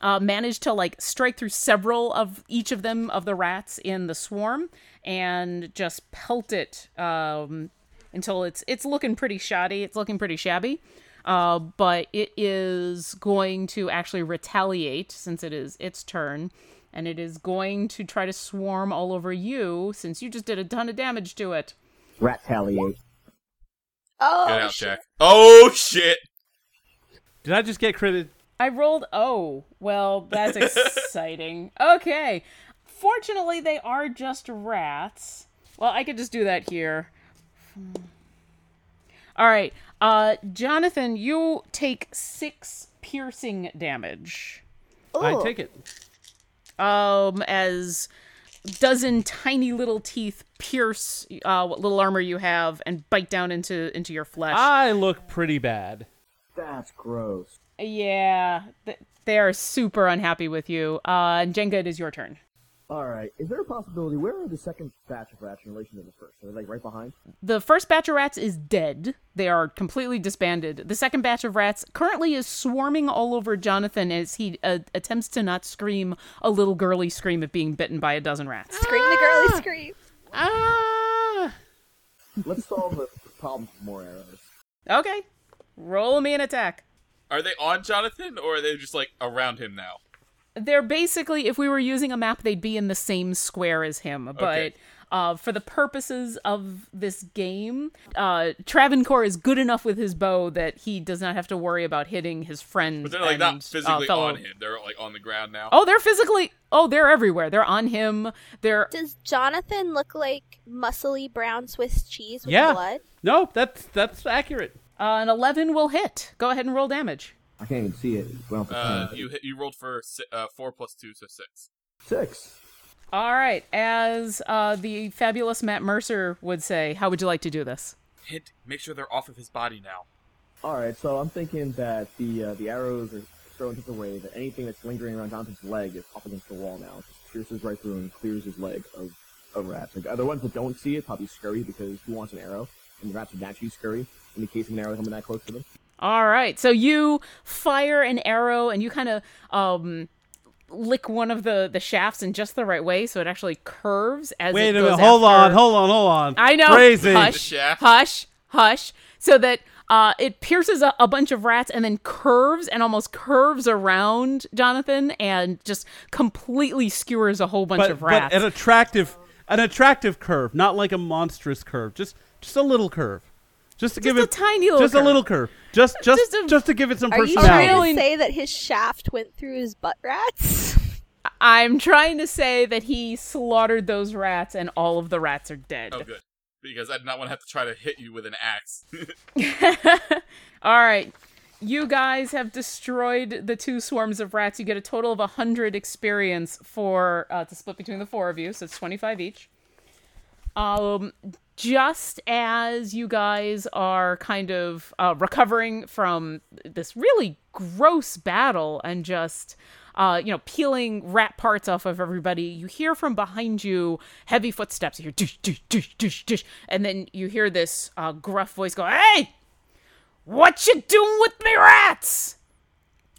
uh, manage to like strike through several of each of them of the rats in the swarm and just pelt it um, until it's it's looking pretty shoddy. It's looking pretty shabby. Uh, but it is going to actually retaliate since it is its turn, and it is going to try to swarm all over you since you just did a ton of damage to it. Rataliate. Oh, get out, shit. Jack. Oh shit! Did I just get critted? I rolled oh. Well, that's (laughs) exciting. okay. Fortunately, they are just rats. Well, I could just do that here. All right. Uh Jonathan, you take 6 piercing damage. I take it. Um as dozen tiny little teeth pierce uh what little armor you have and bite down into into your flesh. I look pretty bad. That's gross. yeah, th- they are super unhappy with you. Uh and Jenga, it is your turn. Alright, is there a possibility, where are the second batch of rats in relation to the first? Are they like right behind? The first batch of rats is dead. They are completely disbanded. The second batch of rats currently is swarming all over Jonathan as he uh, attempts to not scream a little girly scream of being bitten by a dozen rats. Scream the girly scream. Ah! Let's solve the problem with more arrows. Okay. Roll me an attack. Are they on Jonathan, or are they just like around him now? They're basically, if we were using a map, they'd be in the same square as him. But Okay. uh, for the purposes of this game, uh, Travancore is good enough with his bow that he does not have to worry about hitting his friends. But they're like and, not uh, physically fellow- on him. They're like on the ground now. Oh, they're physically. Oh, they're everywhere. They're on him. They're. Does Jonathan look like muscly brown Swiss cheese with Yeah. blood? No, that's that's accurate. Uh, an 11 will hit. Go ahead and roll damage. I can't even see it. It's going off the Uh, you hit, you rolled for si- uh, four plus two, so six. Six. All right. As uh, the fabulous Matt Mercer would say, how would you like to do this? Hint: Make sure they're off of his body now. All right, so I'm thinking that the uh, the arrows are thrown such a way that anything that's lingering around Jonathan's leg is up against the wall now. It just pierces right through and clears his leg of, of rats. Like other ones that don't see it probably scurry because who wants an arrow? And the rats would naturally scurry in the case of an arrow coming that close to them. All right. So you fire an arrow and you kind of um, lick one of the, the shafts in just the right way so it actually curves as Wait it a minute. Hold on. Hold on. Hold on. I know. Crazy. Hush, hush, hush. So that uh, it pierces a, a bunch of rats and then curves and almost curves around Jonathan and just completely skewers a whole bunch But, of but rats. an attractive, an attractive curve, not like a monstrous curve. Just just a little curve. Just to give a it tiny little just curve. a little curve. Just just Just a- just to give it some Are you personality. trying Really? to say that his shaft went through his butt rats? I'm trying to say that he slaughtered those rats and all of the rats are dead. Oh, good. Because I did not want to have to try to hit you with an axe. (laughs) (laughs) All right. You guys have destroyed the two swarms of rats. You get a total of 100 experience for uh, to split between the four of you, so it's 25 each. Um just as you guys are kind of uh, recovering from this really gross battle and just uh, you know peeling rat parts off of everybody you hear from behind you heavy footsteps you hear dish dish dish dish dish and then you hear this uh, gruff voice go hey what you doing with me rats?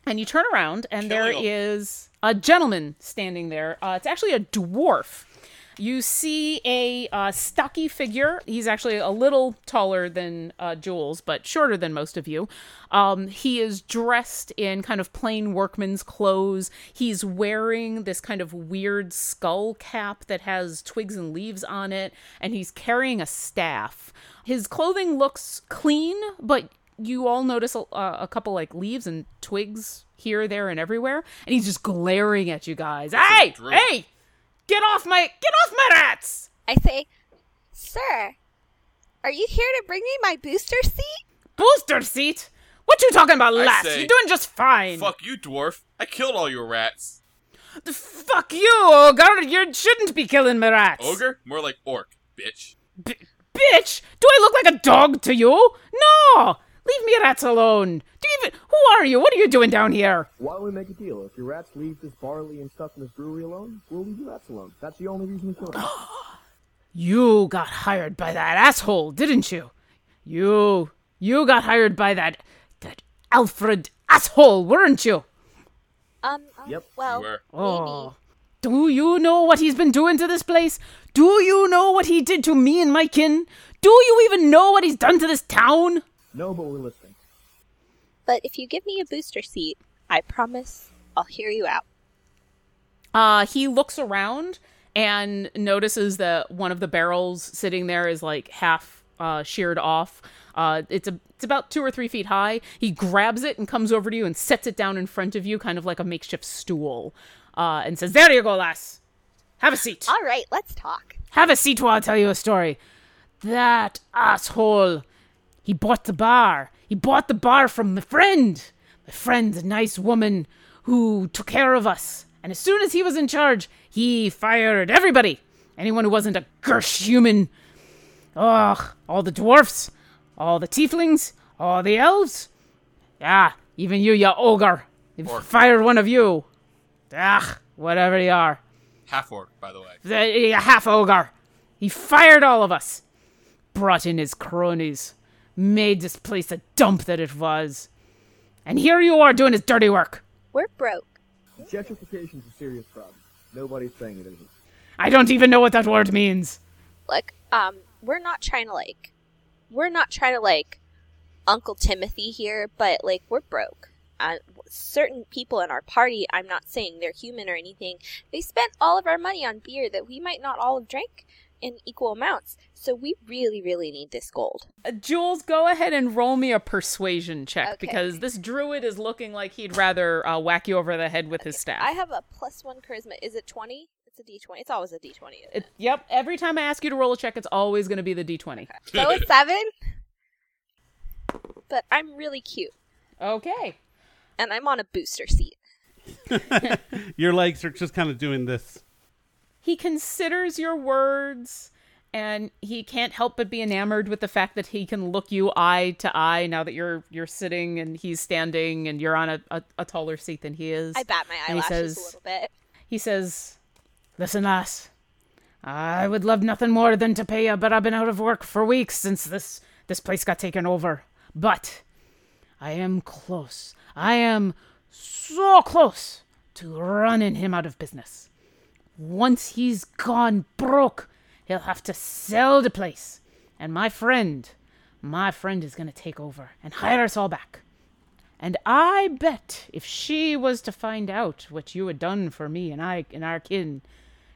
And you turn around, and there Killing 'em. is a gentleman standing there. Uh, it's actually a dwarf. You see a uh, stocky figure. He's actually a little taller than uh, Jules, but shorter than most of you. Um, he is dressed in kind of plain workman's clothes. He's wearing this kind of weird skull cap that has twigs and leaves on it, and he's carrying a staff. His clothing looks clean, but you all notice a, uh, a couple like leaves and twigs here, there, and everywhere, and he's just glaring at you guys. Hey, hey, get off my, get off my rats! I say, Sir, are you here to bring me my booster seat? Booster seat. What you talking about, I lass? say- You're doing just fine. Fuck you, dwarf. I killed all your rats. The Fuck you, ogre. You shouldn't be killing my rats. Ogre? More like orc, bitch. B- bitch, do I look like a dog to you? No. Leave me rats alone. Do you even? Who are you? What are you doing down here? Why don't we make a deal? If your rats leave this barley and stuff in this brewery alone, we'll leave your rats alone. That's the only reason we killed them. (gasps) You got hired by that asshole, didn't you? You you got hired by that that Alfred asshole, weren't you? Um, um, Yep, well, you were. Oh. Do you know what he's been doing to this place? Do you know what he did to me and my kin? Do you even know what he's done to this town? No, but we're listening. but if you give me a booster seat, I promise I'll hear you out. Uh, he looks around and notices that one of the barrels sitting there is like half uh, sheared off. Uh, it's a it's about two or three feet high. He grabs it and comes over to you and sets it down in front of you, kind of like a makeshift stool, uh, and says, "There you go, lass. Have a seat. All right, let's talk. Have a seat while I tell you a story. That asshole. He bought the bar. He bought the bar from my friend. My friend, a nice woman who took care of us. And as soon as he was in charge, he fired everybody. Anyone who wasn't a Gersh human. Ugh, all the dwarfs, all the tieflings, all the elves. Yeah, even you, you ogre. He fired one of you. Ugh, whatever you are Half orc, by the way. the a half ogre. He fired all of us, brought in his cronies, made this place a dump that it was. And here you are doing his dirty work. We're broke. Gentrification's a serious problem. Nobody's saying it isn't. I don't even know what that word means. Look, um, we're not trying to like, we're not trying to like, Uncle Timothy here, but like we're broke. Uh, certain people in our party, I'm not saying they're human or anything. They spent all of our money on beer that we might not all have drank, in equal amounts. So we really, really need this gold. Uh, Jules, go ahead and roll me a persuasion check Okay. because this druid is looking like he'd rather uh, whack you over the head with his staff. I have a plus one charisma. Is it 20? It's a d20. It's always a d20. Isn't It- it? yep, every time I ask you to roll a check, it's always going to be the d20. So it's (laughs) seven. But I'm really cute. Okay. And I'm on a booster seat. (laughs) Your legs are just kind of doing this. He considers your words and he can't help but be enamored with the fact that he can look you eye to eye now that you're you're sitting and he's standing and you're on a, a, a taller seat than he is. I bat my eyelashes says- a little bit. He says, Listen, lass. I would love nothing more than to pay you, but I've been out of work for weeks since this this place got taken over. But I am close. I am so close to running him out of business. Once he's gone broke, he'll have to sell the place. And my friend, my friend is going to take over and hire us all back. And I bet if she was to find out what you had done for me and I and our kin,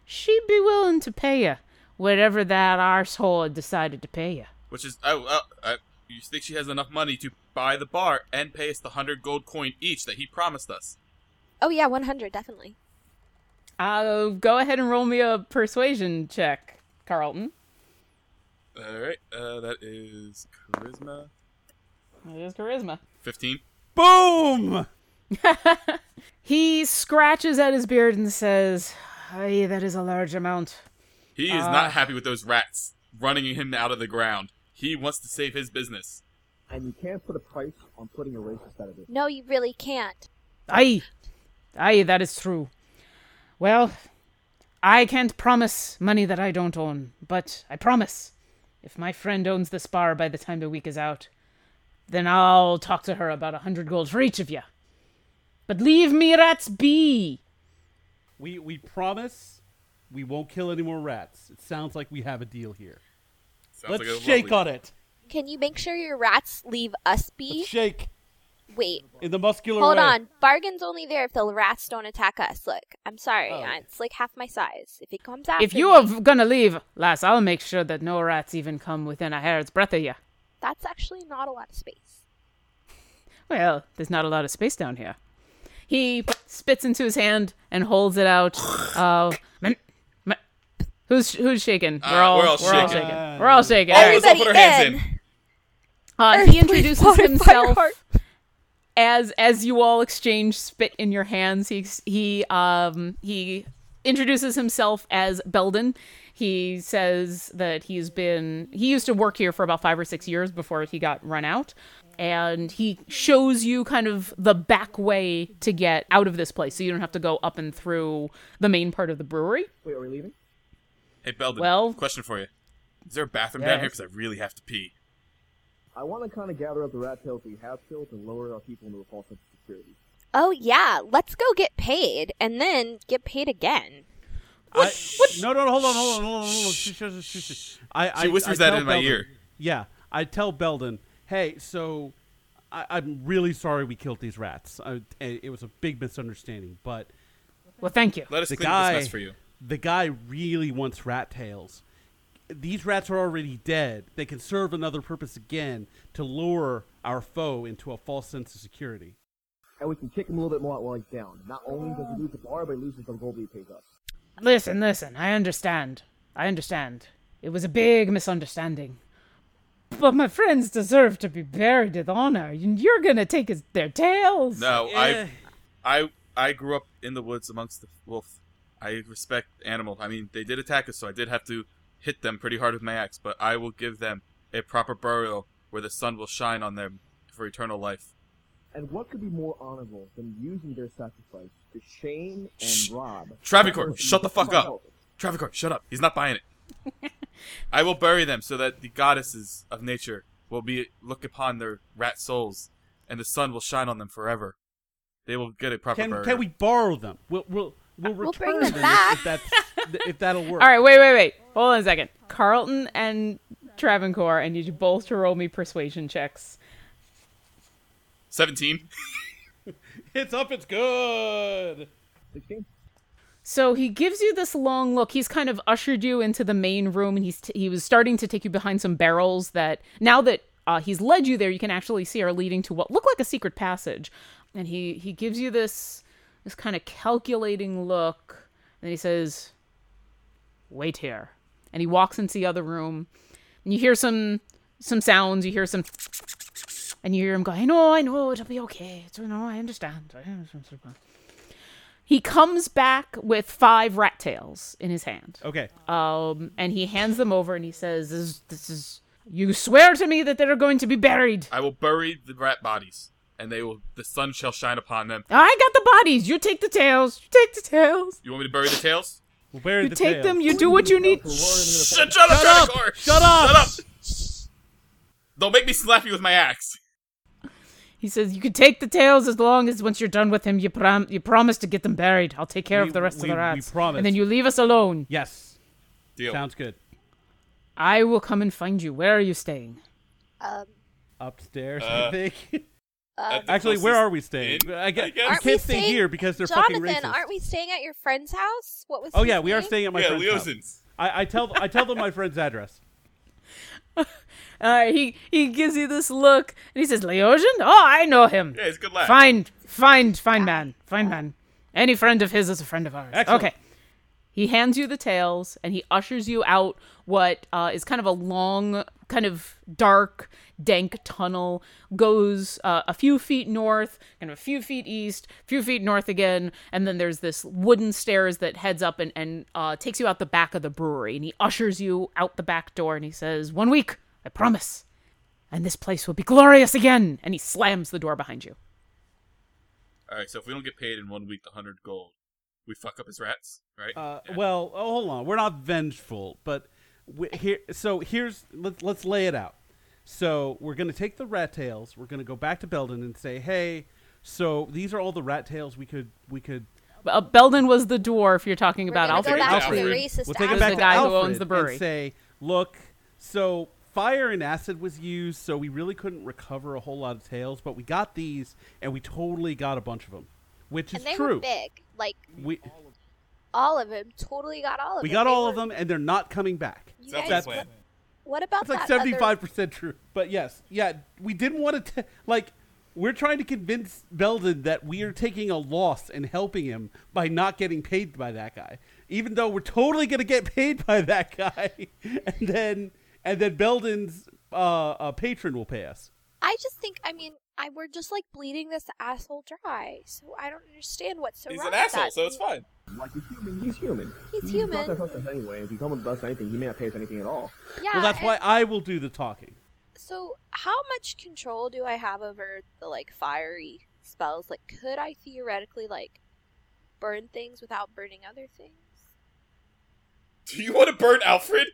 she'd be willing to pay you whatever that arsehole had decided to pay you. Which is, oh, oh uh, you think she has enough money to buy the bar and pay us the hundred gold coin each that he promised us? Oh yeah, 100 definitely. Uh, go ahead and roll me a persuasion check, Carlton. All right, uh, that is charisma It is charisma. fifteen. Boom! (laughs) He scratches at his beard and says, Aye, that is a large amount. He is not happy with those rats running him out of the ground. He wants to save his business. And you can't put a price on putting a racist out of it. No, you really can't. Aye, aye, that is true. Well, I can't promise money that I don't own, but I promise if my friend owns this bar by the time the week is out, then I'll talk to her about a hundred gold for each of you. But leave me rats be. We we promise we won't kill any more rats. It sounds like we have a deal here. Sounds Let's like shake lovely- on it. Can you make sure your rats leave us be? Let's shake Wait, in the muscular hold way. on. Bargain's only there if the rats don't attack us. Look, I'm sorry. Oh. uh, It's like half my size. If it comes after If you me, are gonna leave, lass, I'll make sure that no rats even come within a hair's breadth of you. that's actually not a lot of space. Well, there's not a lot of space down here. He spits into his hand and holds it out. (sighs) Uh, man, man- who's who's shaking? We're Uh, all we're all we're all shaking. shaking. We're all shaking. All of Everybody put our hands in. in. Uh, he introduces water, fire, himself heart. As as you all exchange spit in your hands. He he um he introduces himself as Belden. He says that he's been he used to work here for about five or six years before he got run out, and he shows you kind of the back way to get out of this place, so you don't have to go up and through the main part of the brewery. Wait, are we leaving? Hey, Belden. Well- question for you: Is there a bathroom down here? Because I really have to pee. I want to kind of gather up the rat tails we have killed and lower our people into a false sense of security. Oh yeah, let's go get paid and then get paid again. I, No, no, no, hold on, hold on, hold on, hold on. Shh, shh, shh, shh, shh. I, I, She whispers I that tell in my ear. Yeah, I tell Belden, hey, so I, I'm really sorry we killed these rats. I, it was a big misunderstanding, but Well, thank you. Let us the clean guy, this mess for you. the guy really wants rat tails. These rats are already dead. They can serve another purpose again to lure our foe into a false sense of security. And we can kick him a little bit more while he's down. Not only does he lose the bar, but he loses the gold he pays us. Listen, listen, I understand. I understand. It was a big misunderstanding. But my friends deserve to be buried with honor. and You're gonna take his, their tails. No, Eh. I, I, I grew up in the woods amongst the wolf. I respect animal. I mean, they did attack us, so I did have to hit them pretty hard with my axe. But I will give them a proper burial where the sun will shine on them for eternal life. And what could be more honorable than using their sacrifice to shame and Shh. rob? Travancore, shut the fuck up. Myself. Travancore, shut up. He's not buying it. (laughs) I will bury them so that the goddesses of nature will be look upon their rat souls, and the sun will shine on them forever. They will get a proper Can burial. can we borrow them? We'll we'll we'll return We'll return bring them if- back. If, that's (laughs) if that'll work. All right, wait, wait, wait. Hold on a second. Carlton and Travancore, I need you both to roll me persuasion checks. Seventeen. (laughs) It's up. It's good. 16? So he gives you this long look. He's kind of ushered you into the main room, and he's t- he was starting to take you behind some barrels that now that uh, he's led you there, you can actually see are leading to what look like a secret passage. And he he gives you this this kind of calculating look, and he says, "Wait here." And he walks into the other room, and you hear some some sounds. You hear some, and you hear him go, "I know, I know, it'll be okay. It's, no, I understand." I understand. He comes back with five rat tails in his hand. Okay. Um, and he hands them over and he says, this, is- this is, you swear to me that they're going to be buried. I will bury the rat bodies, and they will. The sun shall shine upon them. I got the bodies. You take the tails. You take the tails. You want me to bury the tails? We'll You the take tails. them. You do what you need. Shut, shut up, Shut up! Shut up! Shut up! Don't make me slap you with my axe. He says, you can take the tails as long as once you're done with him, you, prom- you promise to get them buried. I'll take care We- of the rest we- of the we rats. promise. And then you leave us alone. Yes. Deal. Sounds good. I will come and find you. Where are you staying? Um, Upstairs, Uh, I think. (laughs) um, Actually, where are we staying? inn, I, guess, I guess. we Aren't can't stay here because they're fucking Jonathan, racist. aren't we staying at your friend's house? What was? Oh his yeah, we are staying at my yeah, friend's house. I, I tell I tell them my friend's address. (laughs) Uh, he he gives you this look and he says, Leosian? Oh, I know him. Yeah, he's a good lad. Fine, fine, fine man, fine man. Any friend of his is a friend of ours. Excellent. Okay. He hands you the tails and he ushers you out what uh, is kind of a long, kind of dark, dank tunnel. Goes uh, a few feet north, kind of a few feet east, a few feet north again, and then there's this wooden stairs that heads up and, and uh, takes you out the back of the brewery. And he ushers you out the back door and he says, One week, I promise. And this place will be glorious again. And he slams the door behind you. All right, so if we don't get paid in one week, the hundred gold, we fuck up his rats, right? Uh, Yeah. Well, oh, hold on. We're not vengeful, but we, here. So here's let's let's lay it out. So we're gonna take the rat tails. We're gonna go back to Belden and say, hey. So these are all the rat tails we could we could. Uh, Belden was the dwarf you're talking We're about. gonna go Alfred. back to the Alfred. racist We'll take Is it the back asshole. to guy who owns the brewery. and say, look. So fire and acid was used, so we really couldn't recover a whole lot of tails, but we got these, and we totally got a bunch of them, which is and they true. were big, like We all of them. Totally got all of we them. We got They all were- of them, and they're not coming back. You Sounds guys, like a That's- plan. what about that? It's like that seventy other- five percent true. But yes, yeah, we didn't want to like. We're trying to convince Belden that we are taking a loss and helping him by not getting paid by that guy, even though we're totally going to get paid by that guy, (laughs) and then and then Belden's uh, uh, patron will pay us. I just think, I mean, I we're just like bleeding this asshole dry. So I don't understand what's so He's wrong an with asshole, that. so it's fine. Like he's human, he's human. He's He's human. not that person anyway. If you come with us anything, he may not pay us anything at all. Yeah. well, that's why I will do the talking. So how much control do I have over the like fiery spells? Like, could I theoretically like burn things without burning other things? Do you want to burn Alfred?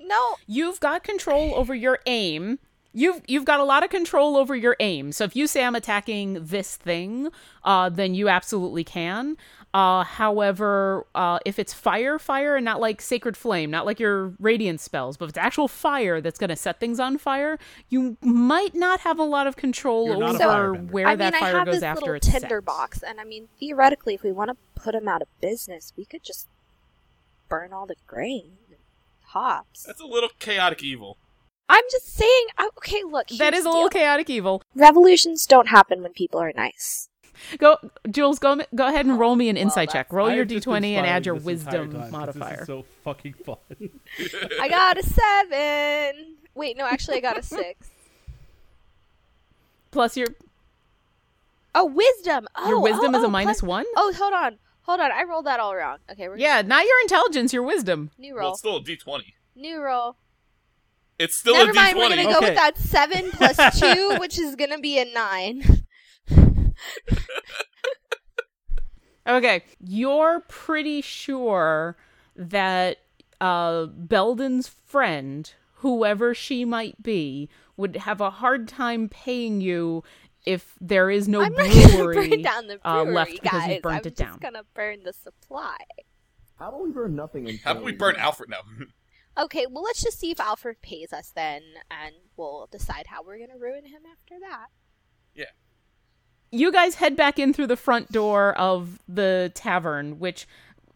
No, You've got control over your aim. You've you've got a lot of control over your aim. So if you say I'm attacking this thing, uh, then you absolutely can. Uh, however, uh, if it's fire, fire, and not like sacred flame, not like your radiant spells, but if it's actual fire that's going to set things on fire, you might not have a lot of control You're not over a firebender. where I mean, that I fire have goes this after little it's set. tinderbox, and I mean, theoretically, if we want to put them out of business, we could just burn all the grain, and hops. That's a little chaotic evil. I'm just saying. Okay, look. That is a little deal. chaotic evil. Revolutions don't happen when people are nice. (laughs) Go, Jules. Go go ahead and roll me an insight that's- check. Roll I your have just been d20 and add your wisdom time 'cause modifier. This is so fucking fun. I got a seven. Wait, no, actually, I got a six. Plus your Oh, wisdom. Oh, Your wisdom oh, is a oh, oh, minus plus- one? Oh, hold on, hold on. I rolled that all wrong. Okay, we're yeah, not your intelligence, your wisdom. new Well, roll. it's still a D20. New roll. It's still Never a mind. D20. We're gonna go Okay. with that seven plus (laughs) two, which is gonna be a nine. Okay, you're pretty sure that uh, Belden's friend, whoever she might be, would have a hard time paying you if there is no I'm not brewery (laughs) burn down the uh, brewery, left because guys. you burnt I'm it down. just gonna burn the supply. How about we burn nothing until How about we burn Alfred now? (laughs) Okay, well, let's just see if Alfred pays us then, and we'll decide how we're gonna ruin him after that. You guys head back in through the front door of the tavern, which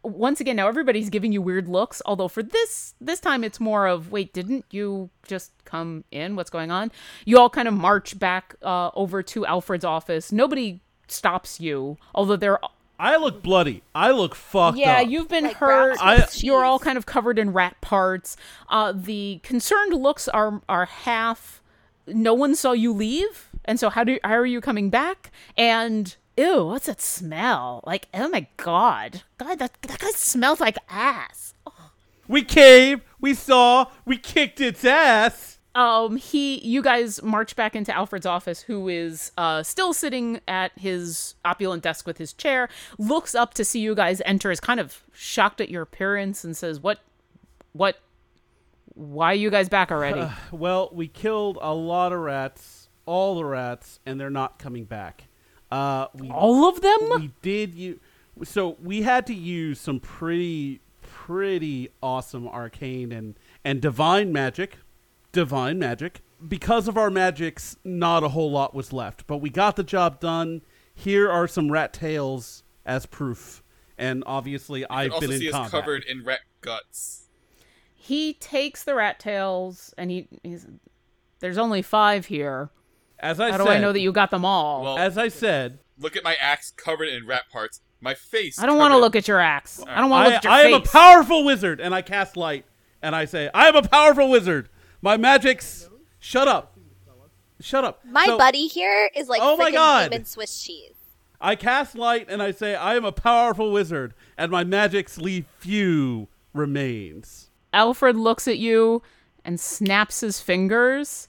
once again now everybody's giving you weird looks although for this this time it's more of wait didn't you just come in? What's going on? You all kind of march back uh, over to alfred's office. Nobody stops you although they're I look bloody. I look fucked yeah up. you've been Like hurt. brats with you're all kind of covered in rat parts. Uh, the concerned looks are are half no one saw you leave? And so how do how are you coming back? And ew what's that smell? Like oh my god. God that, that guy smells like ass. We came, we saw, we kicked its ass. um he you guys march back into alfred's office who is uh still sitting at his opulent desk with his chair looks up to see you guys enter is kind of shocked at your appearance and says what what why are you guys back already? (sighs) Well, we killed a lot of rats, all the rats, and they're not coming back. Uh, we all of them? we did you so we had to use some pretty pretty awesome arcane and and divine magic divine magic. Because of our magics not a whole lot was left but we got the job done. Here are some rat tails as proof and obviously You i've can also been see in us combat. covered in rat guts. He takes the rat tails and he he's there's only five here as i how said do i know that you got them all Well, as i said look at my axe covered in rat parts. My face. i don't want to look at your axe i don't want to look at your face. I am a powerful wizard, and I cast light, and I say, I am a powerful wizard. My magics. Shut up. Shut up. My So, buddy here is like Oh my freaking God. demon Swiss cheese. I cast light, and I say, I am a powerful wizard, and my magics leave few remains. Alfred looks at you and snaps his fingers,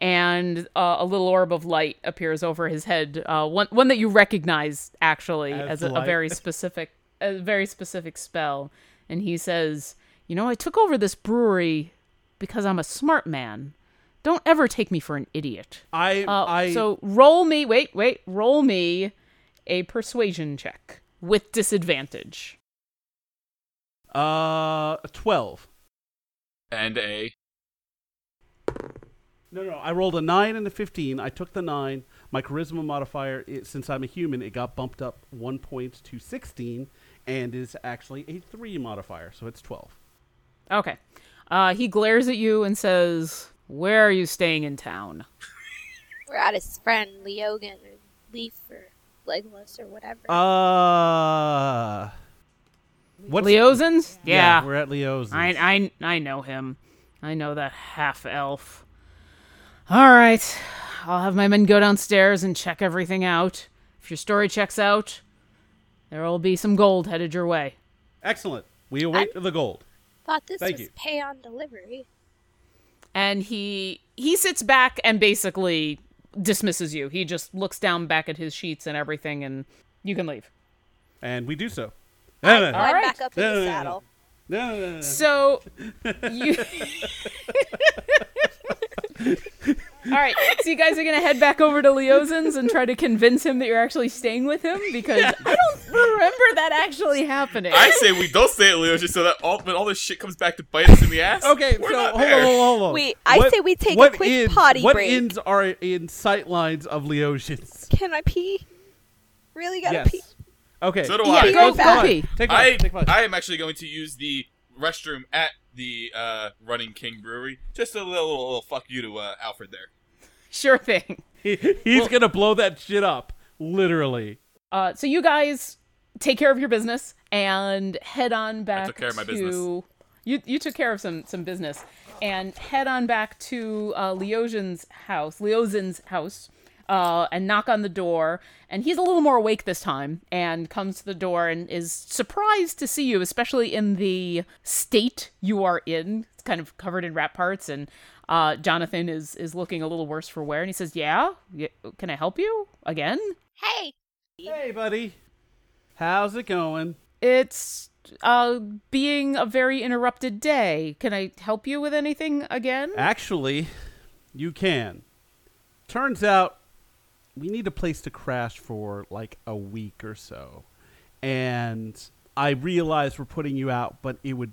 and uh, a little orb of light appears over his head. Uh, one one that you recognize actually As as, a, a very specific a very specific spell. And he says, "You know, I took over this brewery because I'm a smart man. Don't ever take me for an idiot." I, Uh, I, so roll me. Wait, wait. Roll me a persuasion check with disadvantage. Uh, twelve. And a. No, no, I rolled a nine and a fifteen. I took the nine. My charisma modifier, it, since I'm a human, it got bumped up one point to sixteen, and is actually a three modifier, so it's twelve. Okay. Uh, he glares at you and says, "Where are you staying in town?" (laughs) We're at his friend Leogan or Leaf or Legolas or whatever. Uh, what's Leozin's? Yeah. we're at Leo's. I, I, I know him. I know that half elf. All right. I'll have my men go downstairs and check everything out. If your story checks out, there will be some gold headed your way. Excellent. We await the gold. Thought this thank was you. pay on delivery. And he he sits back and basically dismisses you. He just looks down back at his sheets and everything and you can leave. And we do so. I No, no, climb right. back up in No, no, the no, no. saddle. no, no, no, no. So you (laughs) All right, so you guys are gonna head back over to Leozin's and try to convince him that you're actually staying with him because I don't remember that actually happening. I say we don't stay at Leo just so that all when all this shit comes back to bite us in the ass. Okay, we're so not hold there. hold on, hold on. Wait, I say we take a quick inns- potty what break. inns are in sight lines of Leosians? Can I pee? Really gotta Yes. pee. Okay. So do yeah, I. Go Take, take I, take I am actually going to use the restroom at the uh, Running King Brewery. Just a little, little, little fuck you to uh, Alfred there. Sure thing. (laughs) He- he's gonna blow that shit up, literally. Uh, so you guys take care of your business and head on back took care of my to business. you. You took care of some some business and head on back to uh, Leozin's house. Leozin's house. Uh, and knock on the door, and he's a little more awake this time, and comes to the door and is surprised to see you, especially in the state you are in. It's kind of covered in rat parts, and uh, Jonathan is is looking a little worse for wear, and he says, "Yeah, Y- can I help you again?" Hey, Hey, buddy. How's it going? It's uh being a very interrupted day. Can I help you with anything again? Actually, you can. Turns out we need a place to crash for like a week or so. And I realize we're putting you out, but it would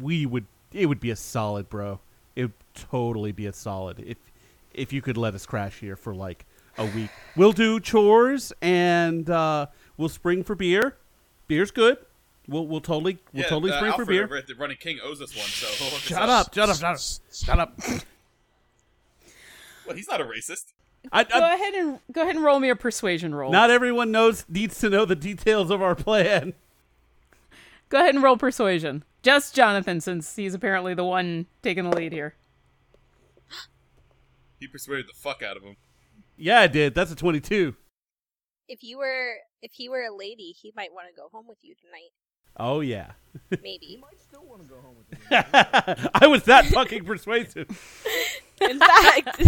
we would it would be a solid, bro. It would totally be a solid if if you could let us crash here for like a week. We'll do chores and uh we'll spring for beer. Beer's good. We'll we'll totally we'll yeah, totally uh, spring for Alfred, beer. uh, the running king owes us one. So he'll hook us Shut up! Shut up! Shut up! Shut up! Well, he's not a racist. I, Go I, ahead and go ahead and roll me a persuasion roll. not everyone knows needs to know the details of our plan. Go ahead and roll persuasion. Just Jonathan, since he's apparently the one taking the lead here. He persuaded the fuck out of him. Yeah, I did. That's a twenty-two. If you were, if he were a lady, he might want to go home with you tonight. Oh yeah. (laughs) Maybe. Might still want to go home with you. (laughs) I was that fucking persuasive. (laughs) In fact,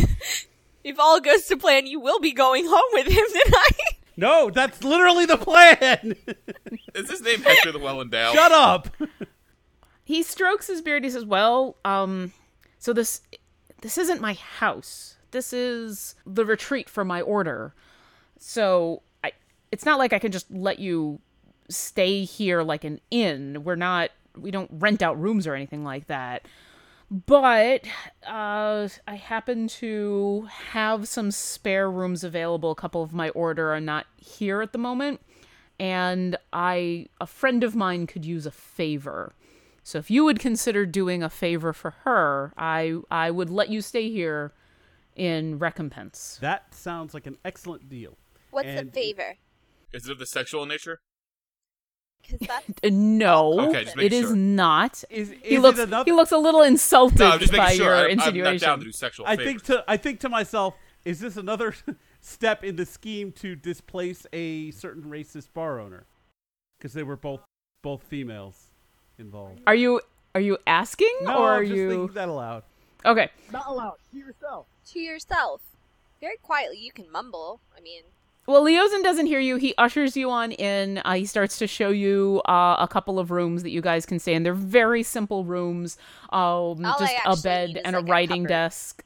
if all goes to plan, you will be going home with him tonight. (laughs) No, that's literally the plan. (laughs) Is his name Hector the Well Endowed? Shut up. He strokes his beard. He says, "Well, um, so this this isn't my house. This is the retreat for my order. So I, it's not like I can just let you stay here like an inn. We're not. We don't rent out rooms or anything like that." But uh, I happen to have some spare rooms available. A couple of my order are not here at the moment, and I a friend of mine could use a favor. So if you would consider doing a favor for her, I I would let you stay here in recompense. That sounds like an excellent deal. What's And- the favor? Is it of the sexual nature? Because that's (laughs) No, Okay, it making is not. Is, He looks it enough? he looks a little insulted No, I'm just by making sure. your I'm, I'm not down to do sexual I favors. think to I think to myself, is this another (laughs) step in the scheme to displace a certain racist bar owner? Because they were both both females involved. Are you are you asking No, or are I'm just you thinking that aloud. okay? Not allowed. To yourself. to yourself. Very quietly, you can mumble. I mean, Well, Leozen doesn't hear you. He ushers you on in. Uh, he starts to show you uh, a couple of rooms that you guys can stay in. They're very simple rooms, um, just a bed and like, a a writing cupboard. desk.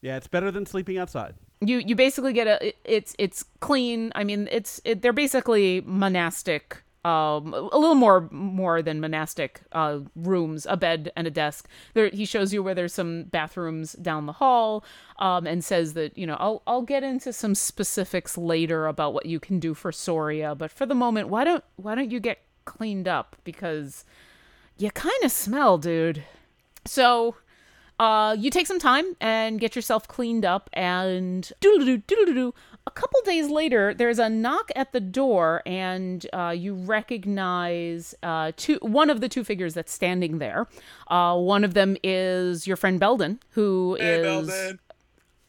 Yeah, it's better than sleeping outside. You you basically get a it- it's it's clean. I mean, it's it, they're basically monastic. Um, a little more more than monastic uh, rooms, a bed and a desk. There, he shows you where there's some bathrooms down the hall, um, and says that you know I'll I'll get into some specifics later about what you can do for Soria, but for the moment, why don't why don't you get cleaned up because you kind of smell, dude. So uh, you take some time and get yourself cleaned up, and doodle-doo, doodle-doo. A couple days later, there's a knock at the door, and uh, you recognize uh, two one of the two figures that's standing there. Uh, one of them is your friend Belden, who is Hey, Belden.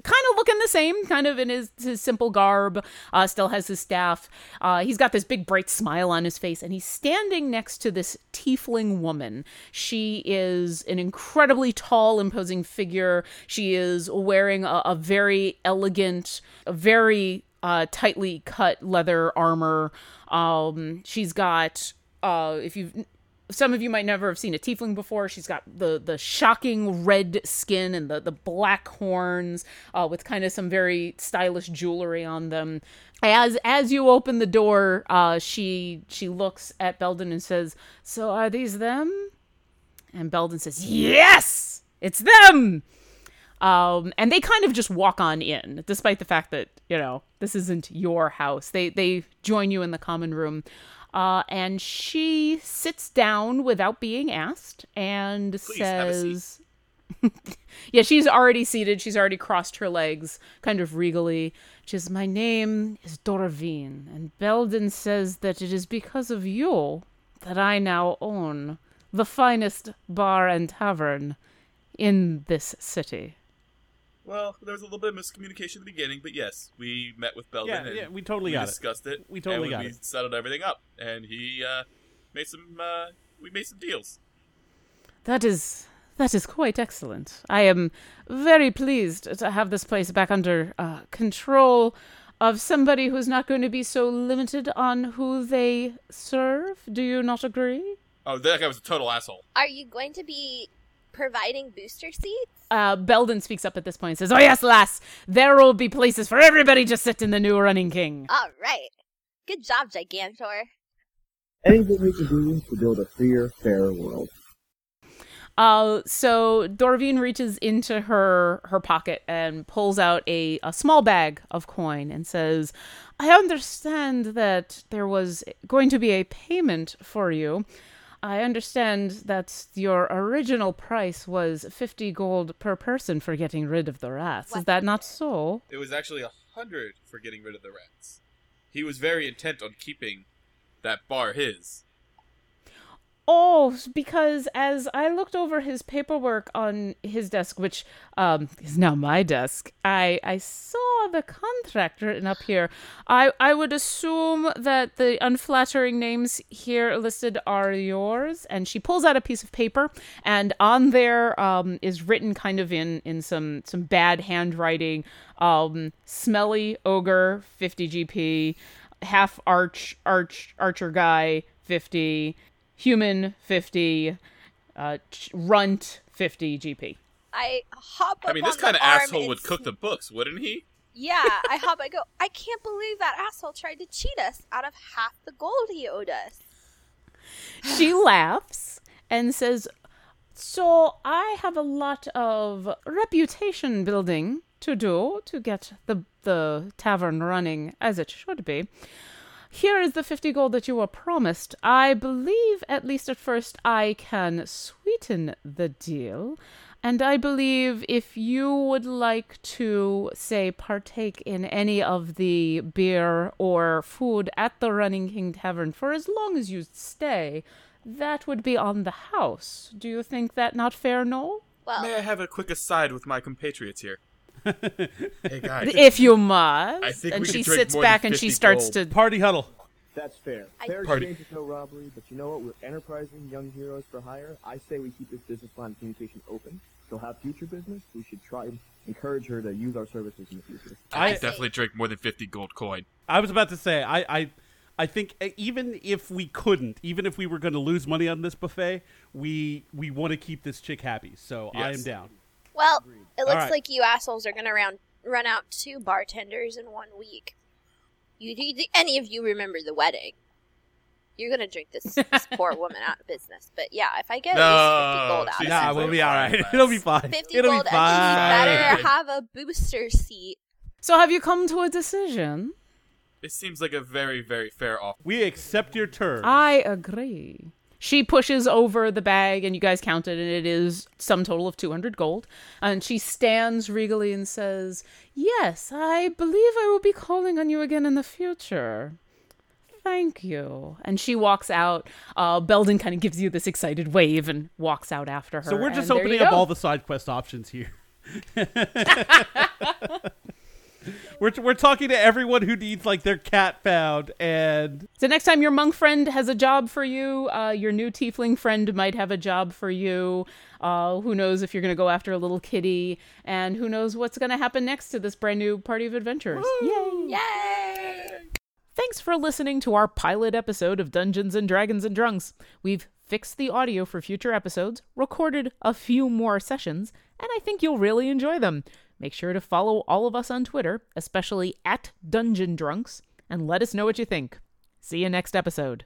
Kind of looking the same, kind of in his, his simple garb, uh, still has his staff. Uh, he's got this big, bright smile on his face, and he's standing next to this tiefling woman. She is an incredibly tall, imposing figure. She is wearing a, a very elegant, a very uh, tightly cut leather armor. Um, she's got, uh, if you've some of you might never have seen a tiefling before. She's got the the shocking red skin and the the black horns, uh, with kind of some very stylish jewelry on them. As as you open the door, uh, she she looks at Belden and says, "So are these them?" And Belden says, "Yes, it's them." Um, and they kind of just walk on in, despite the fact that you know this isn't your house. They they join you in the common room, uh, and she sits down without being asked and Please, have a seat. says, (laughs) "Yeah, she's already seated. She's already crossed her legs, kind of regally. She says, "My name is Dorvine, and Belden says that it is because of you that I now own the finest bar and tavern in this city." Well, there was a little bit of miscommunication at the beginning, but yes, we met with Belden Yeah, and yeah, we totally we got it. discussed it. We totally and got we it. settled everything up, and he uh, made some. Uh, we made some deals. That is that is quite excellent. I am very pleased to have this place back under uh, control of somebody who's not going to be so limited on who they serve. Do you not agree? Oh, that guy was a total asshole. are you going to be providing booster seats? Uh, Belden speaks up at this point and says, "Oh yes, lass, there will be places for everybody to sit in the new running king." All right. Good job, Gigantor. Anything we can do to build a freer, fairer world. Uh, so Dorvine reaches into her her pocket and pulls out a, a small bag of coin and says, "I understand that there was going to be a payment for you. I understand that your original price was fifty gold per person for getting rid of the rats. Is that not so?" It was actually a hundred for getting rid of the rats. He was very intent on keeping that bar his. Oh, because as I looked over his paperwork on his desk, which um, is now my desk, I I saw the contract written up here. I I would assume that the unflattering names here listed are yours. And she pulls out a piece of paper, and on there um, is written kind of in in some some bad handwriting. Um, smelly ogre, fifty GP, half arch arch archer guy, fifty human 50 uh runt 50 gp I hop up I mean, this on kind of asshole would cook the books, wouldn't he? Yeah, I (laughs) hop. I go. I can't believe that asshole tried to cheat us out of half the gold he owed us. she (laughs) laughs and says so i have a lot of reputation building to do to get the the tavern running as it should be here is the 50 gold that you were promised. I believe, at least at first, I can sweeten the deal. And I believe if you would like to, say, partake in any of the beer or food at the Running King Tavern for as long as you stay, that would be on the house. Do you think that not fair, no? Well, May I have a quick aside with my compatriots here? Hey guys, If you must. And she sits back and she starts gold. to Party huddle. That's fair. Fair Party. exchange is no robbery, but you know what? We're enterprising young heroes for hire. I say we keep this business line of communication open. She'll have future business. We should try and encourage her to use our services in the future. I I definitely drink more than fifty gold coin. I was about to say I I, I think even if we couldn't, even if we were going to lose money on this buffet, we we want to keep this chick happy. So I am down. Well, it looks Alright. like you assholes are gonna round run out two bartenders in one week. You do, do any of you remember the wedding? You're gonna drink this, this (laughs) poor woman out of business. But yeah, if I get at least fifty No, gold out she Nah, we'll be all right. all (laughs) fine right. lass. It'll be fine. fifty It'll gold, be and you fine. better have a booster seat. So have you come to a decision? This seems like a very, very fair offer. We accept your terms. I agree. She pushes over the bag, and you guys count it, and it is some total of 200 gold. And she stands regally and says, Yes, I believe I will be calling on you again in the future. Thank you. And she walks out. Uh, Belden kind of gives you this excited wave and walks out after her. so we're just and there you opening up go. all the side quest options here. (laughs) (laughs) we're we're talking to everyone who needs like their cat found and So next time your monk friend has a job for you, uh, your new tiefling friend might have a job for you. Uh, who knows if you're going to go after a little kitty, and who knows what's going to happen next to this brand new party of adventurers. Yay! Yay! Thanks for listening to our pilot episode of Dungeons and Dragons and Drunks. We've fixed the audio for future episodes, recorded a few more sessions, and I think you'll really enjoy them. Make sure to follow all of us on Twitter, especially at Dungeon Drunks, and let us know what you think. See you next episode.